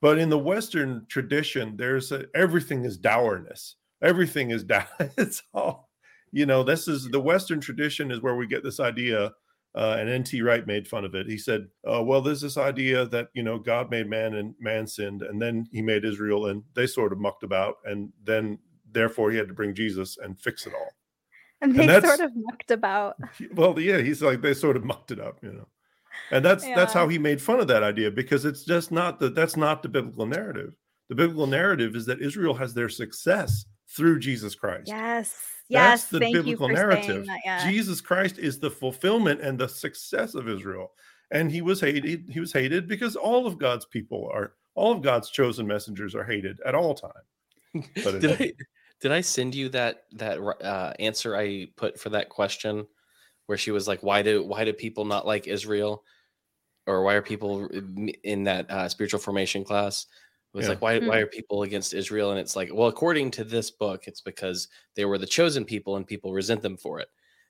But in the Western tradition, there's a, everything is dourness. Everything is down. it's all you know, this is the Western tradition is where we get this idea. Uh, and N.T. Wright made fun of it. He said, uh, "Well, there's this idea that you know God made man and man sinned, and then He made Israel, and they sort of mucked about, and then therefore He had to bring Jesus and fix it all." And they and sort of mucked about. Well, yeah, he's like they sort of mucked it up, you know, and that's yeah. that's how he made fun of that idea because it's just not the that's not the biblical narrative. The biblical narrative is that Israel has their success through Jesus Christ. Yes. That's the biblical narrative. That, yeah. Jesus Christ is the fulfillment and the success of Israel. And he was hated. He was hated because all of God's people are, all of God's chosen messengers are hated at all time. did I did I send you that that uh, answer I put for that question, where she was like, "Why do why do people not like Israel, or why are people in that uh, spiritual formation class?" It was yeah. like, why, mm-hmm. why hmm. are people against Israel? And it's like, well, according to this book, it's because they were the chosen people and people resent them for it.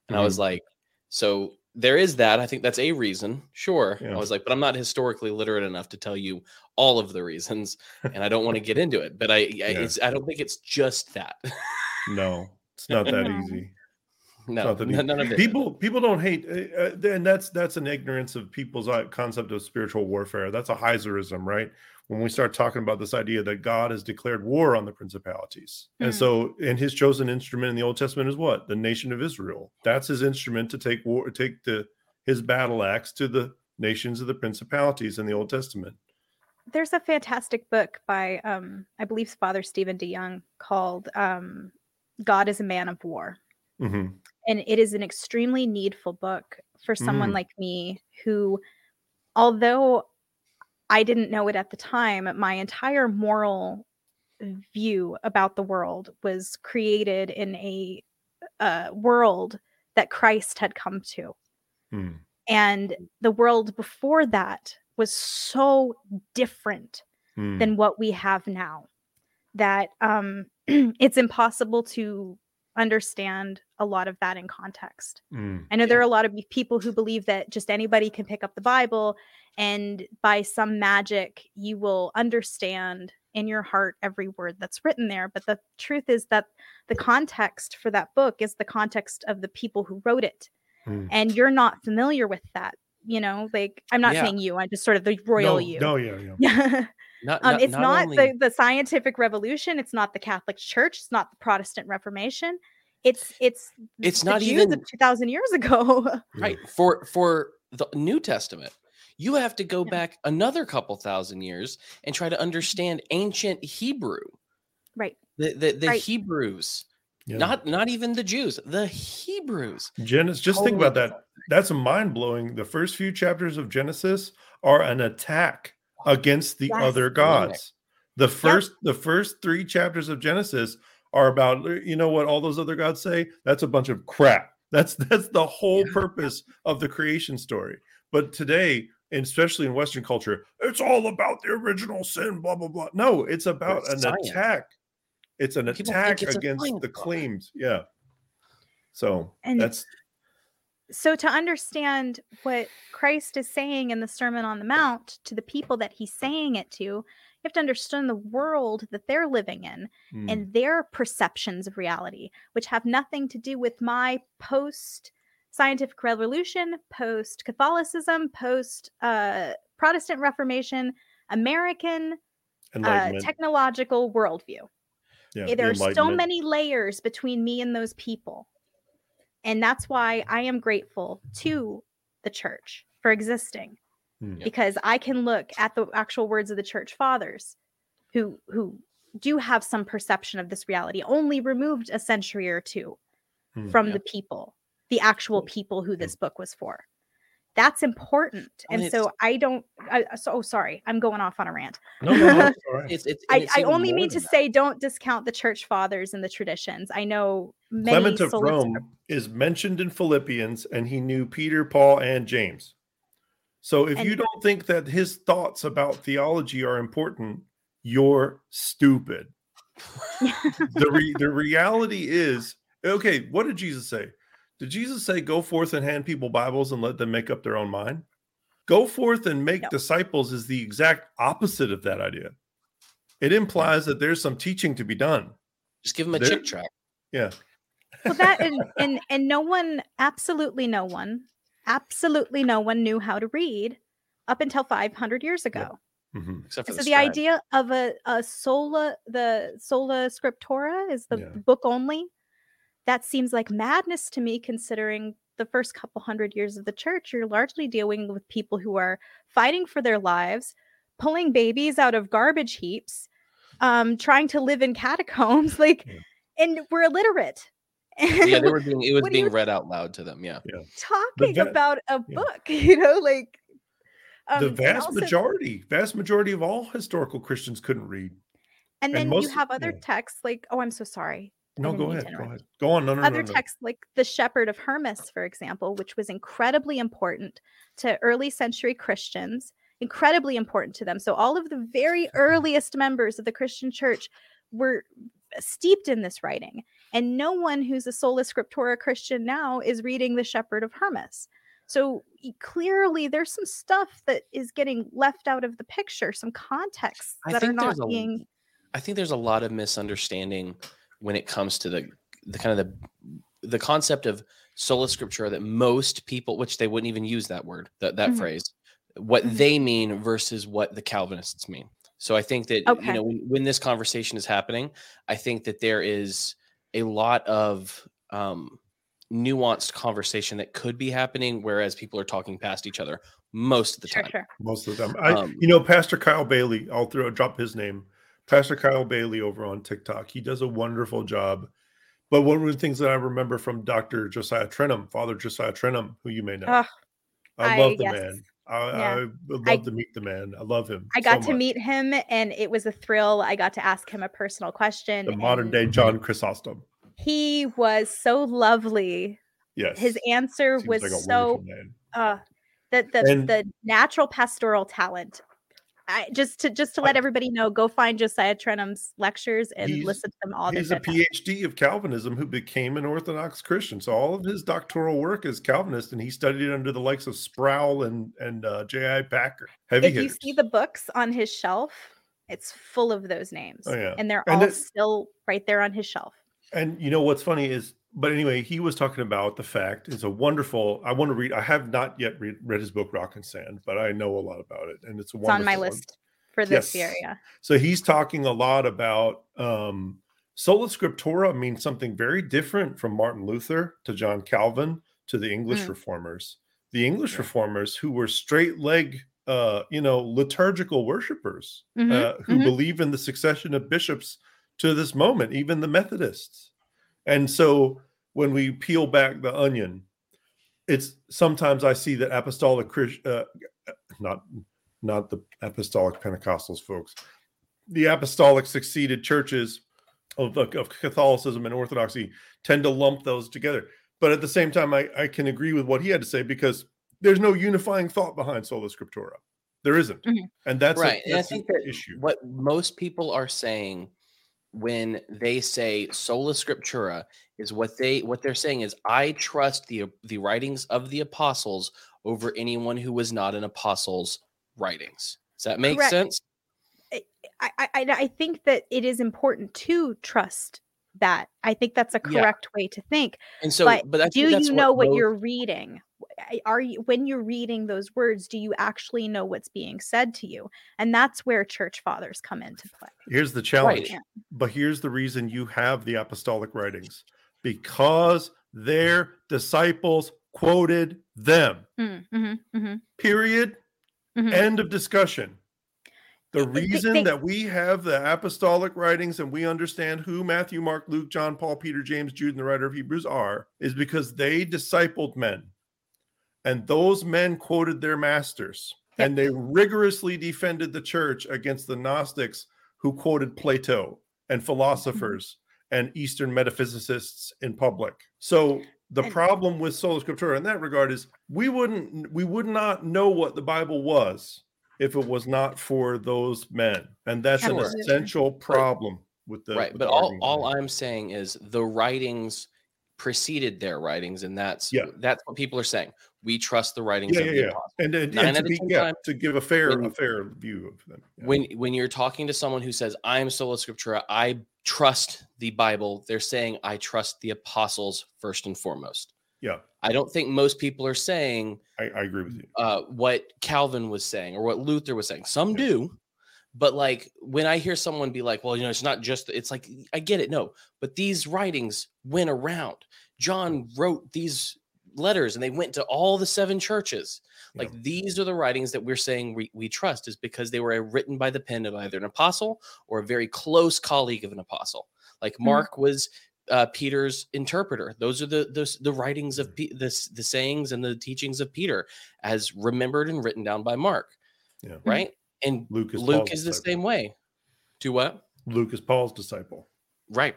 And mm-hmm. I was mm-hmm. like, so there is that. I think that's a reason. Sure. Yeah. I was like, but I'm not historically literate enough to tell you all of the reasons. And I don't want to get into it. But I, yeah. I, I don't think it's just that. no, it's not that easy. No, none of it. People people don't hate, uh, and that's that's an ignorance of people's uh, concept of spiritual warfare. That's a Heiserism, right? when we start talking about this idea that God has declared war on the principalities. Mm. And hmm. so, and his chosen instrument in the Old Testament is what? The nation of Israel. That's his instrument to take war, take the his battle axe to the nations of the principalities in the Old Testament. There's a fantastic book by, um, I believe, Father Stephen DeYoung called um, "God is a Man of War," mm-hmm. And it is an extremely needful book for someone mm. like me who, although I didn't know it at the time. My entire moral view about the world was created in a uh, world that Christ had come to. Hmm. And the world before that was so different hmm. than what we have now that um, it's impossible to understand a lot of that in context. Mm, I know yeah. there are a lot of people who believe that just anybody can pick up the Bible and by some magic you will understand in your heart every word that's written there but the truth is that the context for that book is the context of the people who wrote it mm. and you're not familiar with that you know like i'm not yeah. saying you i'm just sort of the royal no, you no yeah yeah Not, um, not, it's not, not only... the, the scientific revolution. It's not the Catholic Church. It's not the Protestant Reformation. It's it's it's not Jews even two thousand years ago. right for for the New Testament you have to go yeah. back another couple thousand years and try to mm-hmm. understand ancient Hebrew. Right. The the, the right. Hebrews. Yeah. Not not even the Jews, the Hebrews. Genesis, just totally think about that. That's mind blowing. The first few chapters of Genesis are an attack against the Yes. other gods. The first the first 3 chapters of Genesis are about uh, you know what all those other gods say? That's a bunch of crap. That's that's the whole Yeah. purpose of the creation story. But today, and especially in Western culture, it's all about the original sin, blah blah blah. No, it's about It's an science. attack. It's an People attack it's against the claims. Yeah. So And- that's So, to understand what Christ is saying in the Sermon on the Mount to the people that he's saying it to, you have to understand the world that they're living in mm, and their perceptions of reality, which have nothing to do with my post scientific revolution, post Catholicism, post uh, Protestant Reformation, American uh, technological worldview. yeah, Eh, the there are so many layers between me and those people. And that's why I am grateful to the church for existing Hmm. because I can look at the actual words of the church fathers who who do have some perception of this reality only removed a century or two Hmm, from yeah. the people the actual people who this book was for that's important Well, and so i don't I, uh, so oh sorry i'm going off on a rant No, no, no, it's. It's, it's, I, it's I only mean to that. say don't discount the church fathers and the traditions. I know many Clement of sola Rome is mentioned in Philippians, and he knew Peter, Paul, and James. So if you don't think that his thoughts about theology are important, you're stupid. the re- the reality is okay. What did Jesus say? Did Jesus say, "Go forth and hand people Bibles and let them make up their own mind"? Go forth and make No. disciples is the exact opposite of that idea. It implies that there's some teaching to be done. Just give them a There- Chick tract. Yeah. well that and, and and no one absolutely no one absolutely no one knew how to read up until 500 years ago Mhm. Except for so the, the idea of a, a sola the sola scriptura is the Yeah. book only that seems like madness to me considering the first couple hundred years of the church you're largely dealing with people who are fighting for their lives pulling babies out of garbage heaps um trying to live in catacombs like Yeah. and we're illiterate yeah, they were being it was What do you being read out loud to them. Yeah. talking va- about a yeah. book you know like the vast also- majority, vast majority of all historical Christians couldn't read. and and then most- you have other yeah. texts like oh i'm so sorry I No, go ahead. Go ahead. Go on. No, no, other no, no. texts like the shepherd of hermas for example which was incredibly important to early century christians incredibly important to them so all of the very mm-hmm. earliest members of the christian church were steeped in this writing and no one who's a sola scriptura christian now is reading the shepherd of hermas so clearly there's some stuff that is getting left out of the picture some context that are not a being I think there's a lot of misunderstanding when it comes to the the kind of the the concept of sola scriptura that most people, which they wouldn't even use that word, that that Mhm. phrase, what Mhm. they mean versus what the Calvinists mean. So I think that Okay. you know when, when this conversation is happening, I think that there is a lot of um, nuanced conversation that could be happening, whereas people are talking past each other most of the sure time. sure Most of the time. I, Um, you know, Pastor Kyle Bailey, I'll throw drop his name. Pastor Kyle Bailey over on TikTok. He does a wonderful job. But one of the things that I remember from Dr. Josiah Trenham, Father Josiah Trenham, who you may know. Ugh, I I- love the yes. man. I, Yeah. I would love I- to meet the man. I love him. I so got to much. meet him and it was a thrill. I got to ask him a personal question. the modern day John Chrysostom. He was so lovely. Yes. His answer Seems was like so uh the the, And- the natural pastoral talent. I just to just to let everybody know, go find Josiah Trenham's lectures and listen to them all. He's a. PhD of Calvinism who became an Orthodox Christian. So all of his doctoral work is Calvinist, and he studied under the likes of Sproul and and uh, J.I. Packer. Heavy If you see the books on his shelf, it's full of those names. Oh, yeah. And they're And all it- still right there on his shelf. And you know what's funny is, but anyway, he was talking about the fact it's a wonderful. I want to read. I have not yet read, read his book Rock and Sand, but I know a lot about it, and it's a It's on my one. list for this Yes. area. So he's talking a lot about um, sola scriptura means something very different from Martin Luther to John Calvin to the English Mm. reformers. The English Yeah. reformers who were straight leg, uh, you know, liturgical worshipers Mhm, uh, who mhm. believe in the succession of bishops to this moment, even the Methodists. And so when we peel back the onion, it's sometimes I see that apostolic uh, not not the apostolic Pentecostals folks. The apostolic succeeded churches of, of Catholicism and Orthodoxy tend to lump those together. But at the same time, I, I can agree with what he had to say because there's no unifying thought behind sola scriptura. There isn't. Mm-hmm. and that's right. A, that's and I think that issue. What most people are saying when they say sola scriptura is what they what they're saying is I trust the the writings of the apostles over anyone who was not an apostle's writings. Does that make Correct. sense? I, I I think that it is important to trust that. I think that's a correct yeah. way to think. And so, but, but do you know what, what you're reading? Are you when you're reading those words, do you actually know what's being said to you? And that's where church fathers come into play. Here's the challenge. Right. But here's the reason you have the apostolic writings because their disciples quoted them. Mm, mm-hmm, mm-hmm. Period. Mm-hmm. End of discussion. The reason they, they, that we have the apostolic writings and we understand who Matthew, Mark, Luke, John, Paul, Peter, James, Jude, and the writer of Hebrews are is because they discipled men. And those men quoted their masters and they rigorously defended the church against the Gnostics who quoted Plato and mm-hmm. philosophers and Eastern metaphysicists in public. So the problem with sola scriptura in that regard is we wouldn't we would not know what the Bible was if it was not for those men. And that's an essential problem with the right. With but the all, all I'm saying is the writings preceded their writings, and that's yeah. that's what people are saying. We trust the writings yeah, of yeah, the yeah. And, and, and to, be, yeah, time, to give a fair when, a fair view of them. Yeah. When when you're talking to someone who says, I am sola scriptura, I trust the Bible, they're saying I trust the apostles first and foremost. Yeah. I don't think most people are saying I, I agree with you. Uh, what Calvin was saying or what Luther was saying. Some yeah. do, but like when I hear someone be like, well, you know, it's not just it's like I get it, no, but these writings went around. John wrote these letters and they went to all the seven churches. Yeah. Like these are the writings that we're saying we, we trust is because they were written by the pen of either an apostle or a very close colleague of an apostle. Like mm-hmm. Mark mm-hmm. was uh, Peter's interpreter. Those are the the, the writings of P- the the sayings and the teachings of Peter, as remembered and written down by Mark. Yeah. Right. And Luke is, Luke is the same way. To what? Luke is Paul's disciple. Right.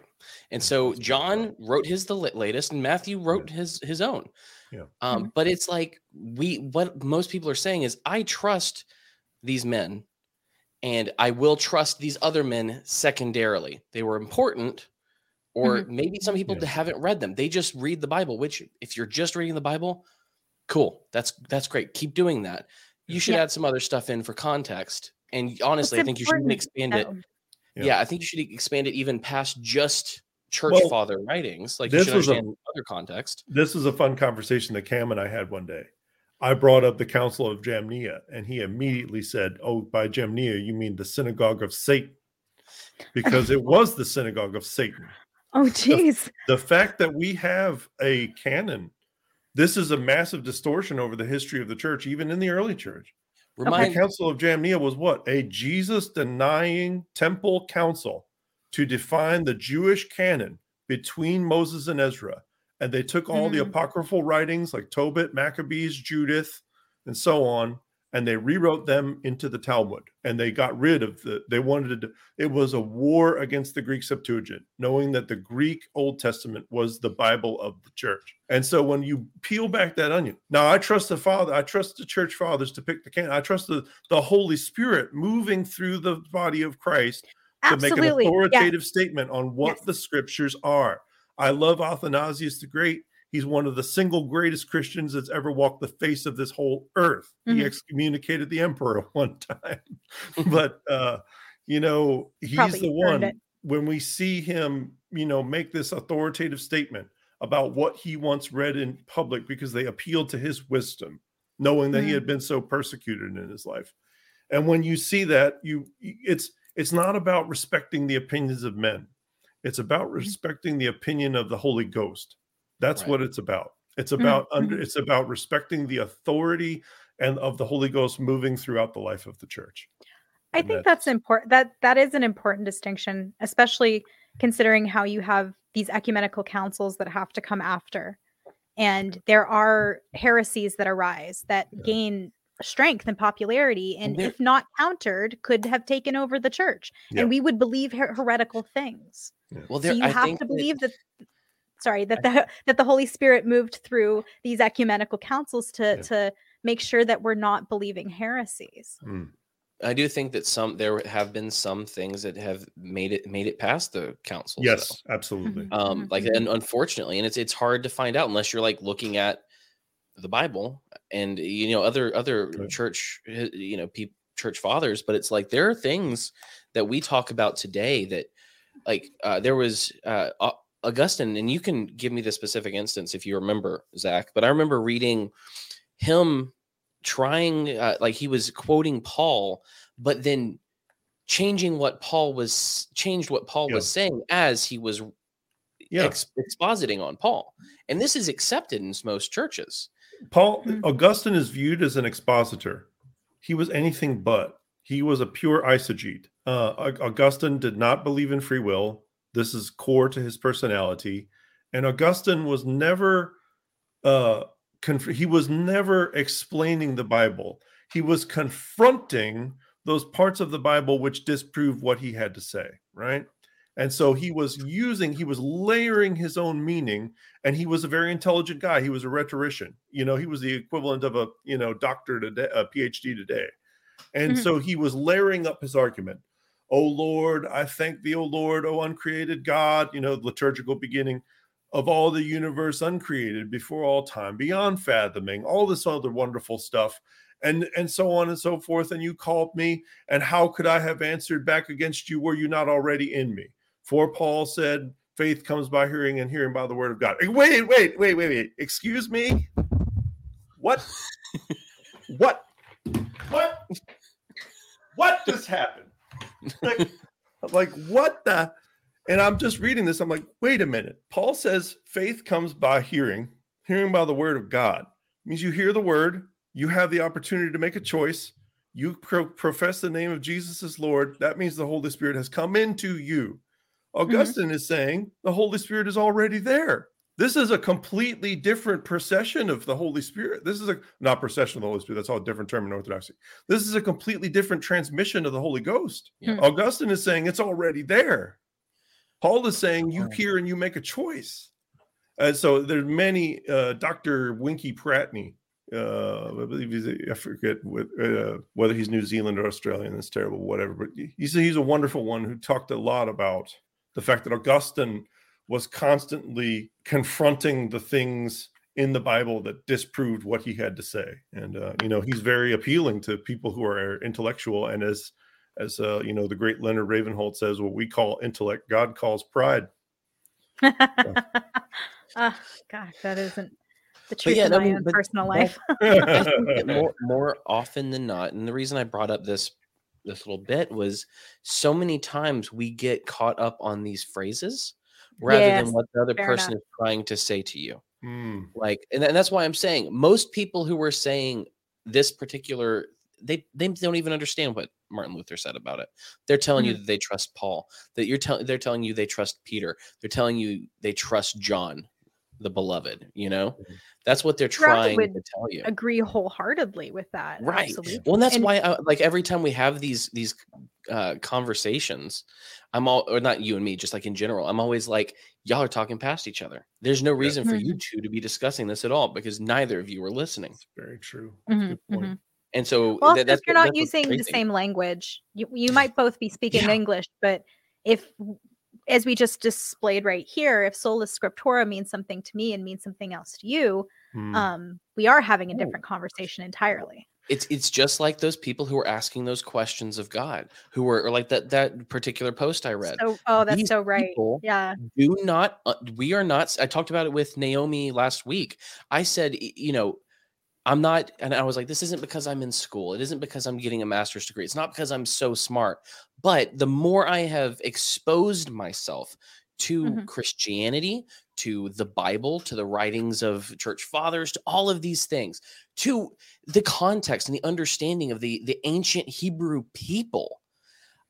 And so John wrote his the latest, and Matthew wrote yeah. his his own. Yeah. Um, mm-hmm. but it's like we what most people are saying is I trust these men and I will trust these other men secondarily. They were important, or mm-hmm. maybe some people yeah. haven't read them they just read the bible which if you're just reading the bible cool that's that's great keep doing that you should yeah. add some other stuff in for context and honestly i think you should expand it yeah. yeah. i think you should expand it even past just church well, father writings like this was a, other context this was a fun conversation that cam and i had one day I brought up the Council of Jamnia, and he immediately said, "Oh, by Jamnia, you mean the synagogue of Satan?" Because it was the synagogue of Satan. Oh, geez. The, the, fact that we have a canon, this is a massive distortion over the history of the church, even in the early church. Remind- the Council of Jamnia was what? A Jesus denying temple council to define the Jewish canon between Moses and Ezra. And they took all mm-hmm. the apocryphal writings like Tobit, Maccabees, Judith, and so on, and they rewrote them into the Talmud and they got rid of the they wanted to it was a war against the Greek Septuagint knowing that the Greek Old Testament was the Bible of the church. And so when you peel back that onion. Now I trust the father I trust the church fathers to pick the can I trust the the Holy Spirit moving through the body of Christ Absolutely. to make an authoritative yes. statement on what yes. the scriptures are. I love Athanasius the Great He's one of the single greatest Christians that's ever walked the face of this whole earth. Mm-hmm. He excommunicated the emperor one time. but uh, you know, he's Probably the one when we see him, you know, make this authoritative statement about what he once read in public because they appealed to his wisdom, knowing that mm-hmm. he had been so persecuted in his life. And when you see that, you it's it's not about respecting the opinions of men. It's about mm-hmm. respecting the opinion of the Holy Ghost. That's right. what it's about. It's mm-hmm, about mm-hmm. under it's about respecting the authority and of the Holy Ghost moving throughout the life of the church. I and think that's, that's important. That that is an important distinction, especially considering how you have these ecumenical councils that have to come after. And there are heresies that arise that yeah. gain strength and popularity and if not countered could have taken over the church Yep. and we would believe her- heretical things Well, so you I have think to that- believe that sorry that the that the holy spirit moved through these ecumenical councils to Yeah. to make sure that we're not believing heresies Mm. I do think that some there have been some things that have made it made it past the councils. though. Yes, absolutely. Mhm. um like mhm. and unfortunately and it's it's hard to find out unless you're like looking at the bible and you know other other Right. church uh, you know people church fathers but it's like there are things that we talk about today that like uh there was uh Au- augustine and you can give me the specific instance if you remember zach but i remember reading him trying uh, like he was quoting paul but then changing what paul was changed what paul was saying as he was Yeah. ex- expositing on paul and this is accepted in most churches Paul Mhm. Augustine is viewed as an expositor. He was anything but. He was a pure eisegete. Uh, Augustine did not believe in free will. This is core to his personality, and Augustine was never. Uh, conf- he was never explaining the Bible. He was confronting those parts of the Bible which disprove what he had to say. Right. And so he was using, he was layering his own meaning and he was a very intelligent guy. He was a rhetorician. You know, he was the equivalent of a you know doctor today, a PhD today, and Mhm. so he was layering up his argument. Oh Lord, I thank thee, O Lord, O uncreated God. You know, liturgical beginning of all the universe uncreated before all time, beyond fathoming, all this other wonderful stuff. And, and so on and so forth. And you called me, and how could I have answered back against you? Were you not already in me? For Paul said, faith comes by hearing and hearing by the word of God. Eh, Wait, wait, wait, wait, wait. Excuse me? What? what? What? What just happened? Like, like, what the? And I'm just reading this. I'm like, wait a minute. Paul says faith comes by hearing, hearing by the word of God. means you hear the word, you have the opportunity to make a choice. You pro- profess the name of Jesus as Lord. That means the Holy Spirit has come into you. Mm-hmm. Augustine is saying the Holy Spirit is already there. This is a completely different procession of the Holy Spirit. This is a not procession of the Holy Spirit. That's all a different term in Orthodoxy. This is a completely different transmission of the Holy Ghost. Yeah. Hmm. Augustine is saying it's already there. Paul is saying you hear and you make a choice. And so there's many. Uh, Dr. Winkie Pratney, uh, I believe he's I forget what, uh, whether he's New Zealand or Australian. That's terrible, whatever. But he's he's a wonderful one who talked a lot about the fact that Augustine was constantly confronting the things in the Bible that disproved what he had to say. And uh, you know, he's very appealing to people who are intellectual. And as as uh, you know, the great Leonard Ravenhill says, what we call intellect, God calls pride. oh gosh that isn't the truth yeah, of I my mean, own personal that- life I think that more more often than not, and the reason I brought up this this little bit was so many times we get caught up on these phrases rather Yes, than what the other fair person enough. is trying to say to you. Hmm. Like, and, and that's why I'm saying most people who were saying this particular they they don't even understand what Martin Luther said about it. They're telling you that they trust Paul. That you're telling they're telling you they trust Peter. They're telling you they trust John, the beloved. You know, Mhm. that's what they're trying would to tell you. agree wholeheartedly with that right absolutely well and that's And- why I, like every time we have these these uh conversations i'm all or not you and me just like in general i'm always like y'all are talking past each other there's no reason for you two to be discussing this at all because neither of you are listening That's very true. That's a Mhm, good point. mhm. and so well that- if you're not using the same language you, you might both be speaking Yeah. english but if as we just displayed right here if sola scriptura means something to me and means something else to you Hmm. um we are having a Oh. different conversation entirely. It's it's just like those people who are asking those questions of god who were or like that that particular post i read. So oh that's These so right. yeah. do not uh, we are not i talked about it with naomi last week. I said you know i'm not and i was like this isn't because i'm in school it isn't because i'm getting a master's degree it's not because i'm so smart but the more i have exposed myself to Mhm. christianity to the bible to the writings of church fathers to all of these things to the context and the understanding of the the ancient hebrew people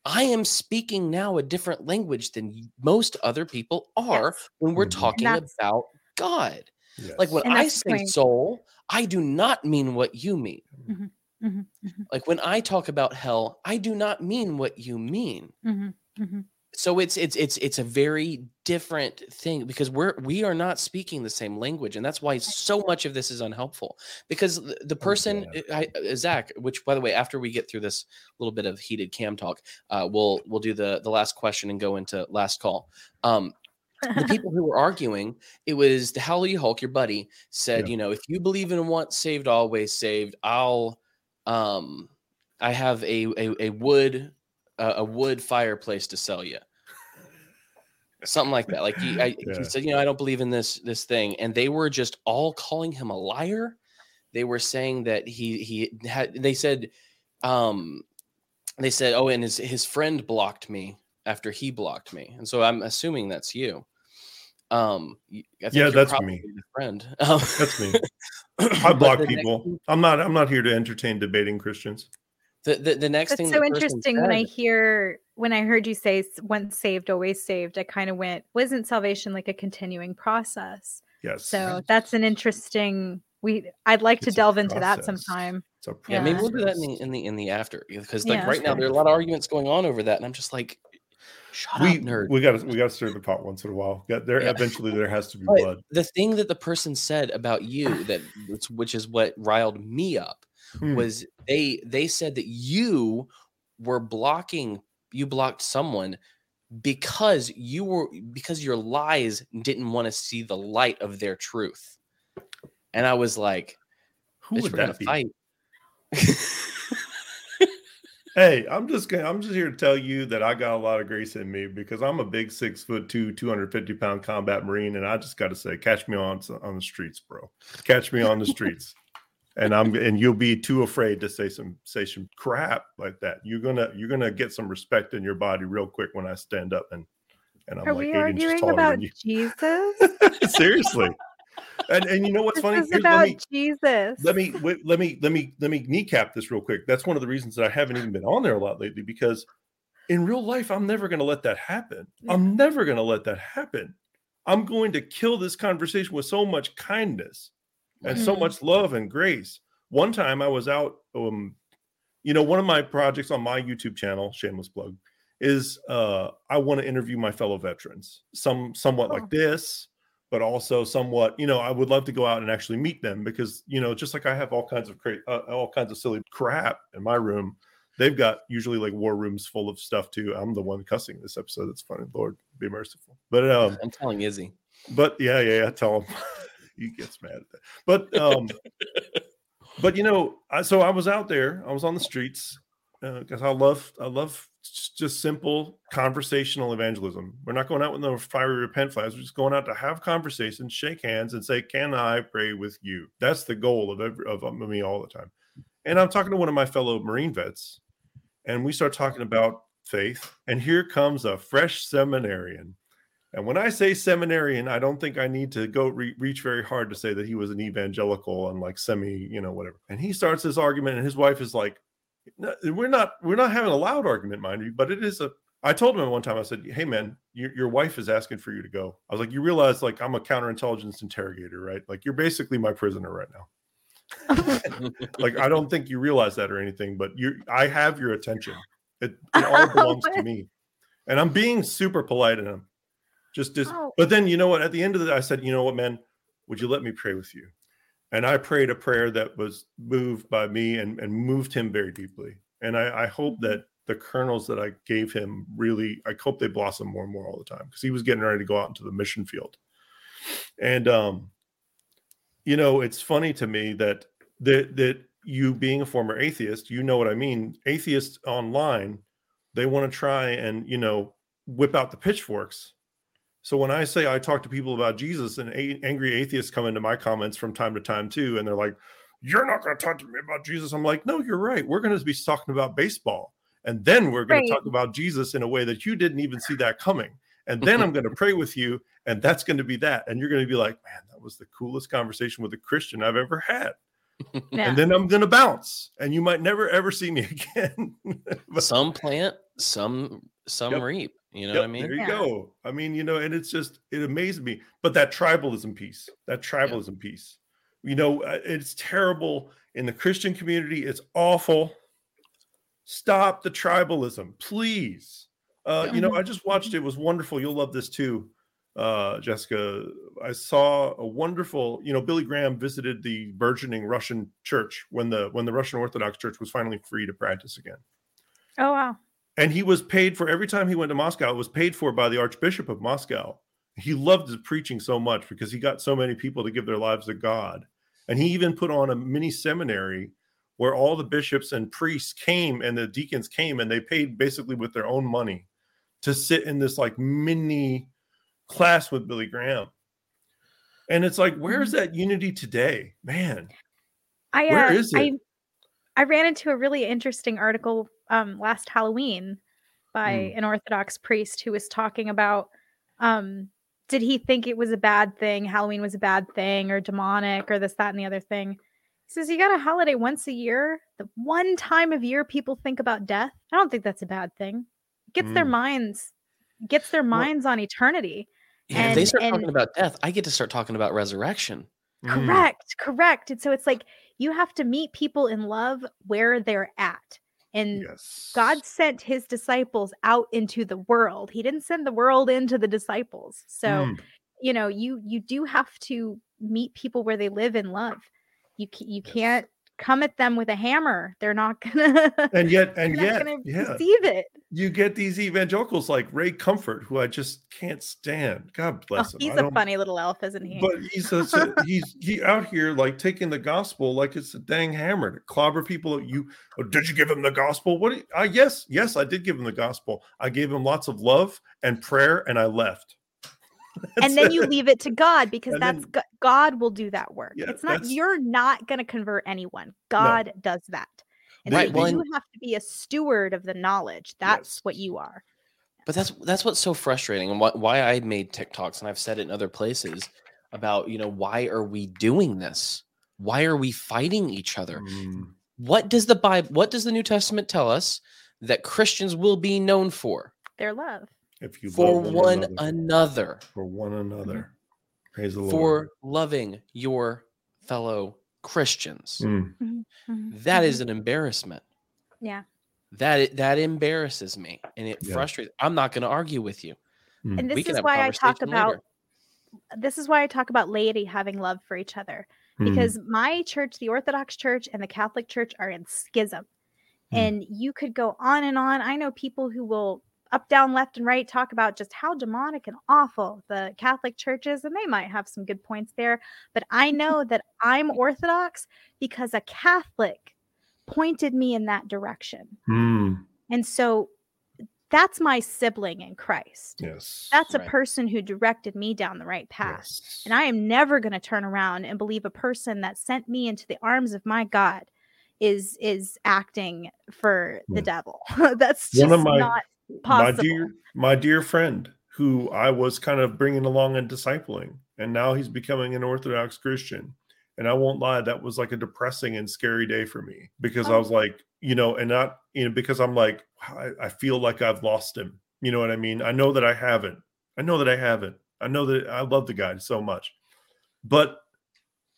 I am speaking now a different language than most other people are Yes. when we're Mhm. talking about God. Yes. Like when I say soul, I do not mean what you mean. Mhm, mhm, Like when I talk about hell, I do not mean what you mean. mhm, mhm. So it's it's it's it's a very different thing because we're we are not speaking the same language, and that's why so much of this is unhelpful. Because the, the person, I, Zach, which by the way, after we get through this little bit of heated cam talk, uh, we'll we'll do the the last question and go into last call. Um, the people who were arguing, it was the Hallelujah Hulk, your buddy, said, Yeah. you know, if you believe in once saved, always saved, I'll, um, I have a a, a wood a, a wood fireplace to sell you, something like that. Like he, I, Yeah. he said, you know, I don't believe in this this thing, and they were just all calling him a liar. They were saying that he he had. They said, um, they said, oh, and his his friend blocked me after he blocked me, and so I'm assuming that's you. Um, y- I think Yeah, that's me. friend. Um, That's me. I block the next people. thing- I'm not. I'm not here to entertain debating Christians. The, the, the next That's thing so the person interesting when I hear when I heard you say once saved, always saved. I kind of went, wasn't salvation like a continuing process? Yes. So that's an interesting. We I'd like to It's a delve into that sometime. It's a Yeah, maybe we'll do that in the in the in the after because like Yeah, right now there are a lot of arguments going on over that, and I'm just like, shut we up, nerd. we got to we got to stir the pot once in a while. Got there Yeah. eventually there has to be But blood. the thing that the person said about you that which- is what riled me up Hmm. was they they said that you were blocking you blocked someone because you were because your lies didn't want to see the light of their truth and i was like Who "Bitch, would that be? Hey, I'm just gonna, I'm just here to tell you that I got a lot of grace in me because I'm a big six foot two, 250 pound combat marine, and I just got to say, catch me on on the streets, bro. Catch me on the streets, and I'm and you'll be too afraid to say some say some crap like that. You're gonna you're gonna get some respect in your body real quick when I stand up and and I'm Are like we eight inches arguing taller about than you. Jesus? Seriously, and and you know what's this funny? is Here's- let about me- Jesus. let me wait, let me let me let me kneecap this real quick. That's one of the reasons that I haven't even been on there a lot lately because in real life I'm never going to let that happen. I'm never going to let that happen. I'm going to kill this conversation with so much kindness and so Mhm. much love and grace. One time I was out um you know one of my projects on my YouTube channel, shameless plug, is uh I want to interview my fellow veterans. Some somewhat Oh. like this, but also somewhat, you know, I would love to go out and actually meet them because, you know, just like I have all kinds of cra- uh, all kinds of silly crap in my room, they've got usually like war rooms full of stuff too. I'm the one cussing this episode. It's funny. Lord be merciful. But um, i'm telling izzy but yeah, yeah, yeah. Tell him he gets mad at that. But um, but you know, I, so I was out there. I was on the streets Uh, because I love I love just simple conversational evangelism. We're not going out with no fiery repent flags. We're just going out to have conversations, shake hands, and say, "Can I pray with you?" That's the goal of every of, me all the time. And I'm talking to one of my fellow Marine vets, and we start talking about faith. And here comes a fresh seminarian. And when I say seminarian, I don't think I need to go re- reach very hard to say that he was an evangelical and like semi, you know, whatever. And he starts this argument, and his wife is like, "No, "We're not, we're not having a loud argument, mind you, but it is a. I told him one time, I said, "Hey, man, your, your wife is asking for you to go." I was like, "You realize, like, I'm a counterintelligence interrogator, right? Like, you're basically my prisoner right now." like, I don't think you realize that or anything, but you, I have your attention. It, it all belongs to me, and I'm being super polite and I'm just just Oh. but then you know what at the end of the i said you know what man would you let me pray with you and i prayed a prayer that was moved by me and, and moved him very deeply. And I, I hope that the kernels that i gave him really i hope they blossom more and more all the time because he was getting ready to go out into the mission field. And um you know it's funny to me that that that you being a former atheist you know what i mean. Atheists online they want to try and you know whip out the pitchforks so when I say I talk to people about Jesus and a- angry atheists come into my comments from time to time too, and they're like, "You're not going to talk to me about Jesus." I'm like, "No, you're right. We're going to be talking about baseball, and then we're going Right. to talk about Jesus in a way that you didn't even see that coming. And then I'm going to pray with you, and that's going to be that. And you're going to be like, "Man, that was the coolest conversation with a Christian I've ever had." Yeah. And then I'm going to bounce, and you might never ever see me again. But- some plant some some Yep. reap you know Yep, what i mean There you Yeah. go. I mean, you know, and it's just it amazes me. But that tribalism piece, that tribalism piece, You know, uh, it's terrible in the Christian community. It's awful. Stop the tribalism, please. Uh, You know, I just watched it. it was wonderful. You'll love this too, uh, Jessica. I saw a wonderful. You know, Billy Graham visited the burgeoning Russian church when the when the Russian Orthodox Church was finally free to practice again. Oh wow! And he was paid for every time he went to Moscow. It was paid for by the Archbishop of Moscow. He loved his preaching so much because he got so many people to give their lives to God. And he even put on a mini seminary where all the bishops and priests came and the deacons came and they paid basically with their own money to sit in this like mini class with Billy Graham. And it's like, where's mm-hmm. that unity today? Man, I, uh, where is it? I, I ran into a really interesting article um, last Halloween by mm. an Orthodox priest who was talking about um, did he think it was a bad thing? Halloween was a bad thing or demonic or this, that, and the other thing. He says, You got a holiday once a year. The one time of year people think about death. I don't think that's a bad thing. It gets mm. their minds, gets their minds well, on eternity. Yeah, and, if they start and, talking about death, I get to start talking about resurrection. Mm. Correct, mm. correct. And so it's like you have to meet people in love where they're at. And yes. God sent his disciples out into the world. He didn't send the world into the disciples. So, mm. you know, you you do have to meet people where they live in love. You you yes. can't come at them with a hammer. They're not gonna and yet and yet yeah. receive it. You get these evangelicals like Ray Comfort, who I just can't stand. God oh, bless oh, him. He's a funny little elf, isn't he? But he's a, he's he out here like taking the gospel like it's a dang hammer to clobber people. You oh, did you give him the gospel? What? I yes, yes, I did give him the gospel. I gave him lots of love and prayer, and I left. and then it. you leave it to God because and that's then, God will do that work. Yeah, it's not you're not going to convert anyone. God no. does that. And right, so well, you have to be a steward of the knowledge. That's yes. what you are. But that's that's what's so frustrating and wh- why I made TikToks and I've said it in other places about, you know, why are we doing this? Why are we fighting each other? Mm. What does the Bible what does the New Testament tell us that Christians will be known for? Their love if you for one, one another, another, for one another. Mm-hmm. Praise the Lord. For loving your fellow Christians. Mm. Mm-hmm. mm-hmm. That is mm-hmm. an embarrassment. Yeah. That that embarrasses me and it yeah. frustrates. I'm not going to argue with you. Mm. And this is why I talk about later. this is why I talk about laity having love for each other mm. because mm. my church, the Orthodox Church and the Catholic Church are in schism. Mm. And you could go on and on. I know people who will up, down, left, and right talk about just how demonic and awful the Catholic Church is, and they might have some good points there. But I know that I'm Orthodox because a Catholic pointed me in that direction. Mm. And so that's my sibling in Christ. Yes. That's a person who directed me down the right path. Yes. And I am never going to turn around and believe a person that sent me into the arms of my God is is acting for the hmm. devil. that's just my, not Possible. My dear, my dear friend, who I was kind of bringing along and discipling, and now he's becoming an Orthodox Christian. And I won't lie, that was like a depressing and scary day for me because oh. I was like, you know, and not, you know, because I'm like, I, I feel like I've lost him. You know what I mean? I know that I haven't. I know that I haven't. I know that I love the guy so much. But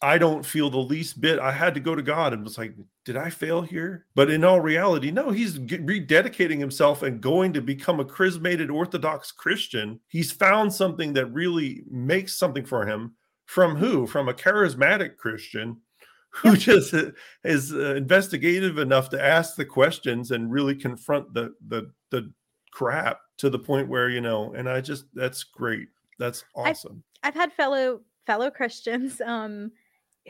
I don't feel the least bit. I had to go to God and was like, did I fail here? But in all reality, no, he's rededicating himself and going to become a charismated Orthodox Christian. He's found something that really makes something for him. From who? From a charismatic Christian who just is uh, investigative enough to ask the questions and really confront the the the crap to the point where you know. And I just that's great. That's awesome. I've, I've had fellow fellow Christians um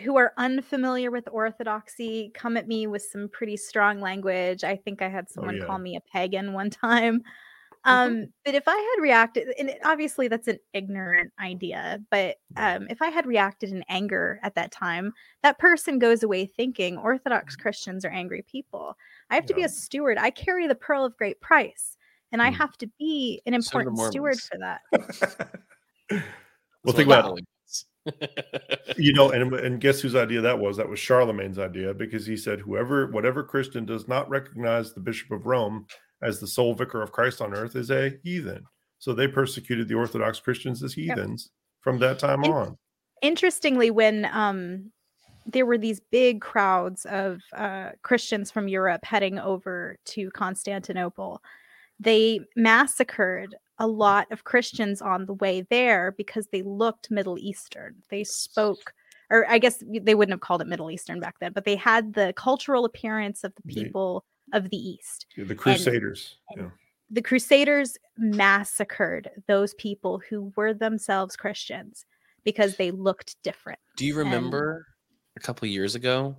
who are unfamiliar with orthodoxy come at me with some pretty strong language. I think I had oh, someone oh, yeah. call me a pagan one time. Um, mm-hmm. but if I had reacted, and obviously that's an ignorant idea, but um, if I had reacted in anger at that time, that person goes away thinking Orthodox mm-hmm. Christians are angry people. I have yeah. to be a steward. I carry the pearl of great price, and I mm. have to be an important steward for that. well, think about it you know, and and guess whose idea that was? That was Charlemagne's idea because he said, "Whoever, whatever Christian does not recognize the Bishop of Rome as the sole vicar of Christ on earth is a heathen." So they persecuted the Orthodox Christians as heathens yep. from that time on. Interestingly, when um there were these big crowds of uh, Christians from Europe heading over to Constantinople. They massacred a lot of Christians on the way there because they looked Middle Eastern. They spoke, or I guess they wouldn't have called it Middle Eastern back then, but they had the cultural appearance of the people they, of the East. The Crusaders. And, yeah. The Crusaders massacred those people who were themselves Christians because they looked different. Do you remember and, a couple years ago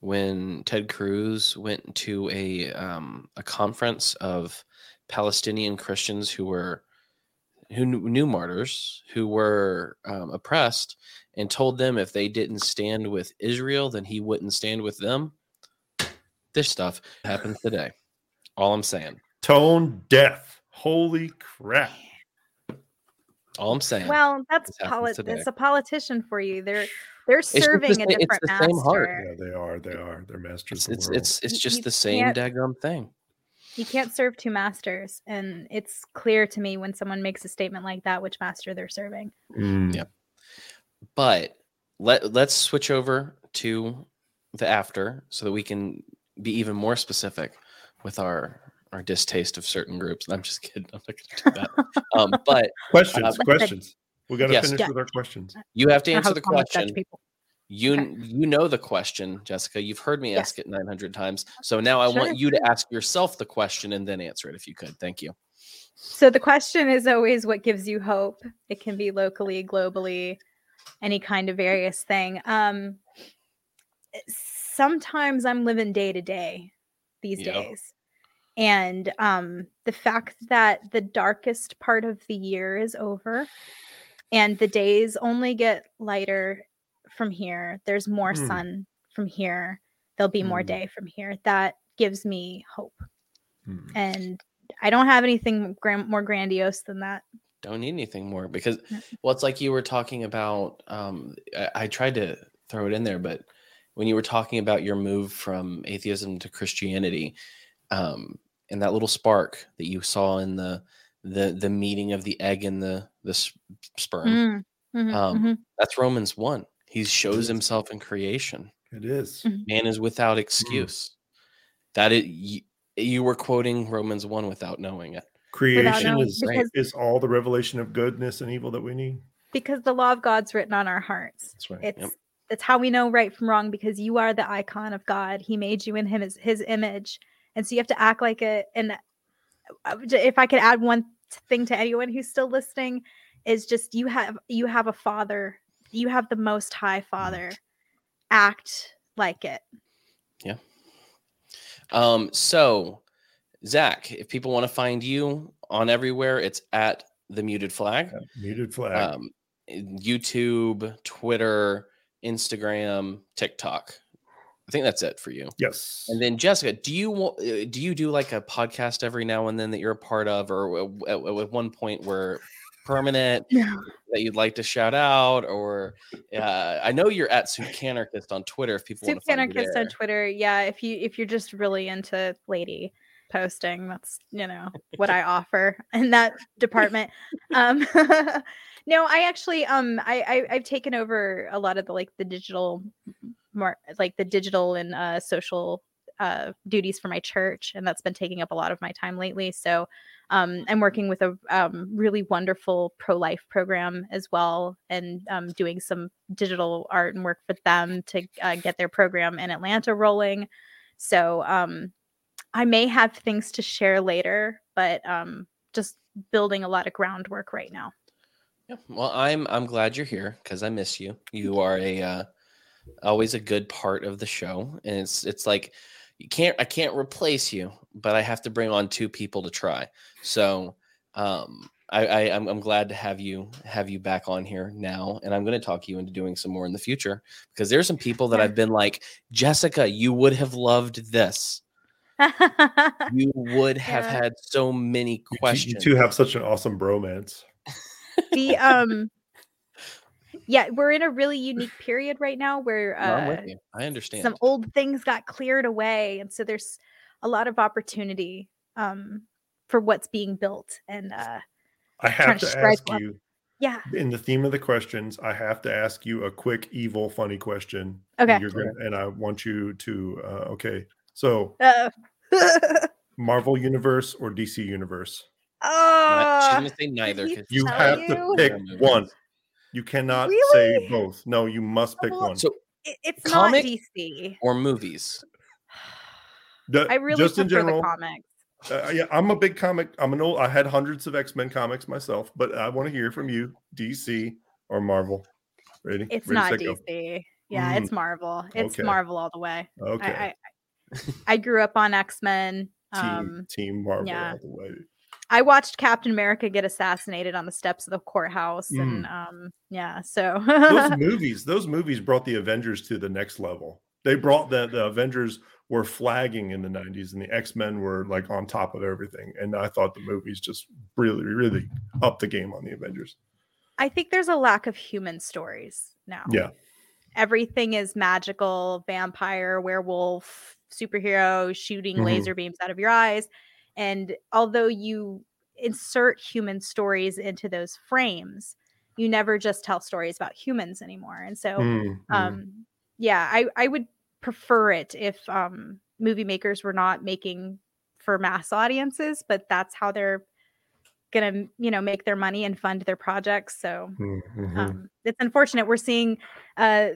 when Ted Cruz went to a um, a conference of Palestinian Christians who were who knew martyrs who were um, oppressed and told them if they didn't stand with Israel, then he wouldn't stand with them. This stuff happens today. All I'm saying. Tone deaf. Holy crap. All I'm saying. Well, that's polit- it's a politician for you. They're they're serving the, a different master. Yeah, they are. They are. They're masters. It's it's, it's, it's just you the same daggum thing you can't serve two masters and it's clear to me when someone makes a statement like that which master they're serving. Mm. yeah but let let's switch over to the after so that we can be even more specific with our our distaste of certain groups. I'm just kidding. I'm not gonna do that. Um, but questions uh, questions. We got to yes. finish yeah. with our questions. You have to answer the question you okay. you know the question, Jessica. You've heard me yes. ask it 900 times. So now I sure. want you to ask yourself the question and then answer it if you could. Thank you. So the question is always what gives you hope. It can be locally, globally, any kind of various thing. Um sometimes I'm living day to day these yep. days. And um the fact that the darkest part of the year is over and the days only get lighter from here. There's more mm. sun from here. There'll be mm. more day from here. That gives me hope. Mm. And I don't have anything grand, more grandiose than that. Don't need anything more because, well, it's like you were talking about. Um, I, I tried to throw it in there, but when you were talking about your move from atheism to Christianity, um, and that little spark that you saw in the the the meeting of the egg and the the sperm, mm, mm-hmm, um, mm-hmm. that's Romans one. He shows himself in creation. It is. Mm-hmm. Man is without mm. excuse. Mm. That it you, you, were quoting Romans 1 without knowing it. Creation is, is all the revelation of goodness and evil that we need. Because the law of God's written on our hearts. That's right. It's yep. it's how we know right from wrong because you are the icon of God. He made you in him as his image. And so you have to act like it. And uh, if I could add one thing to anyone who's still listening, is just you have you have a father you have the most high father act like it. Yeah. Um so zach if people want to find you on everywhere it's at the muted flag. Muted flag. Um youtube twitter instagram tiktok. I think that's it for you. Yes. And then Jessica, do you uh, do you do like a podcast every now and then that you're a part of, or at, at one point where permanent yeah. that you'd like to shout out or uh, i know you're at soup anarchist on twitter if people soup want to anarchist on twitter yeah if you if you're just really into lady posting that's you know what i offer in that department um no i actually um I, I i've taken over a lot of the like the digital more like the digital and uh social uh duties for my church and that's been taking up a lot of my time lately so um, I'm working with a um, really wonderful pro life program as well, and um, doing some digital art and work with them to uh, get their program in Atlanta rolling. So um, I may have things to share later, but um, just building a lot of groundwork right now. Yeah, well, I'm I'm glad you're here because I miss you. You are a uh, always a good part of the show, and it's it's like you can't I can't replace you, but I have to bring on two people to try. So um, I, I am I'm, I'm glad to have you have you back on here now, and I'm going to talk you into doing some more in the future because there's some people that I've been like Jessica, you would have loved this. you would have yeah. had so many questions. You two have such an awesome bromance. The um yeah, we're in a really unique period right now where uh, no, I understand some old things got cleared away, and so there's a lot of opportunity um, for what's being built. And uh, I have to, to ask you, Yeah. In the theme of the questions, I have to ask you a quick, evil, funny question. Okay. You're gonna, and I want you to. Uh, okay. So, Uh, Marvel Universe or DC Universe? Not- oh, she's gonna say neither. You have you? to pick one. You cannot say both. No, you must pick Well, one. So it's Comic? not DC. or movies. The- I really just in general. the comics. Uh, yeah, I'm a big comic. I'm an old. I had hundreds of X Men comics myself, but I want to hear from you, DC or Marvel. Ready? It's Ready, not set, go. DC. Yeah, Mm. it's Marvel. It's Okay. Marvel all the way. Okay. I, I I grew up on X Men. team Um, Team Marvel yeah. all the way. I watched Captain America get assassinated on the steps of the courthouse, Mm. and um, yeah. So Those movies, those movies brought the Avengers to the next level. They brought the the Avengers were flagging in the 90s and the X-Men were like on top of everything. And I thought the movies just really, really upped the game on the Avengers. I think there's a lack of human stories now. Yeah. Everything is magical, vampire, werewolf, superhero, shooting Mhm. laser beams out of your eyes. And although you insert human stories into those frames, you never just tell stories about humans anymore. And so Mm, mm. um yeah, I I would prefer it if um movie makers were not making for mass audiences, but that's how they're gonna you know make their money and fund their projects. So Mm, mhm. um, it's unfortunate we're seeing uh,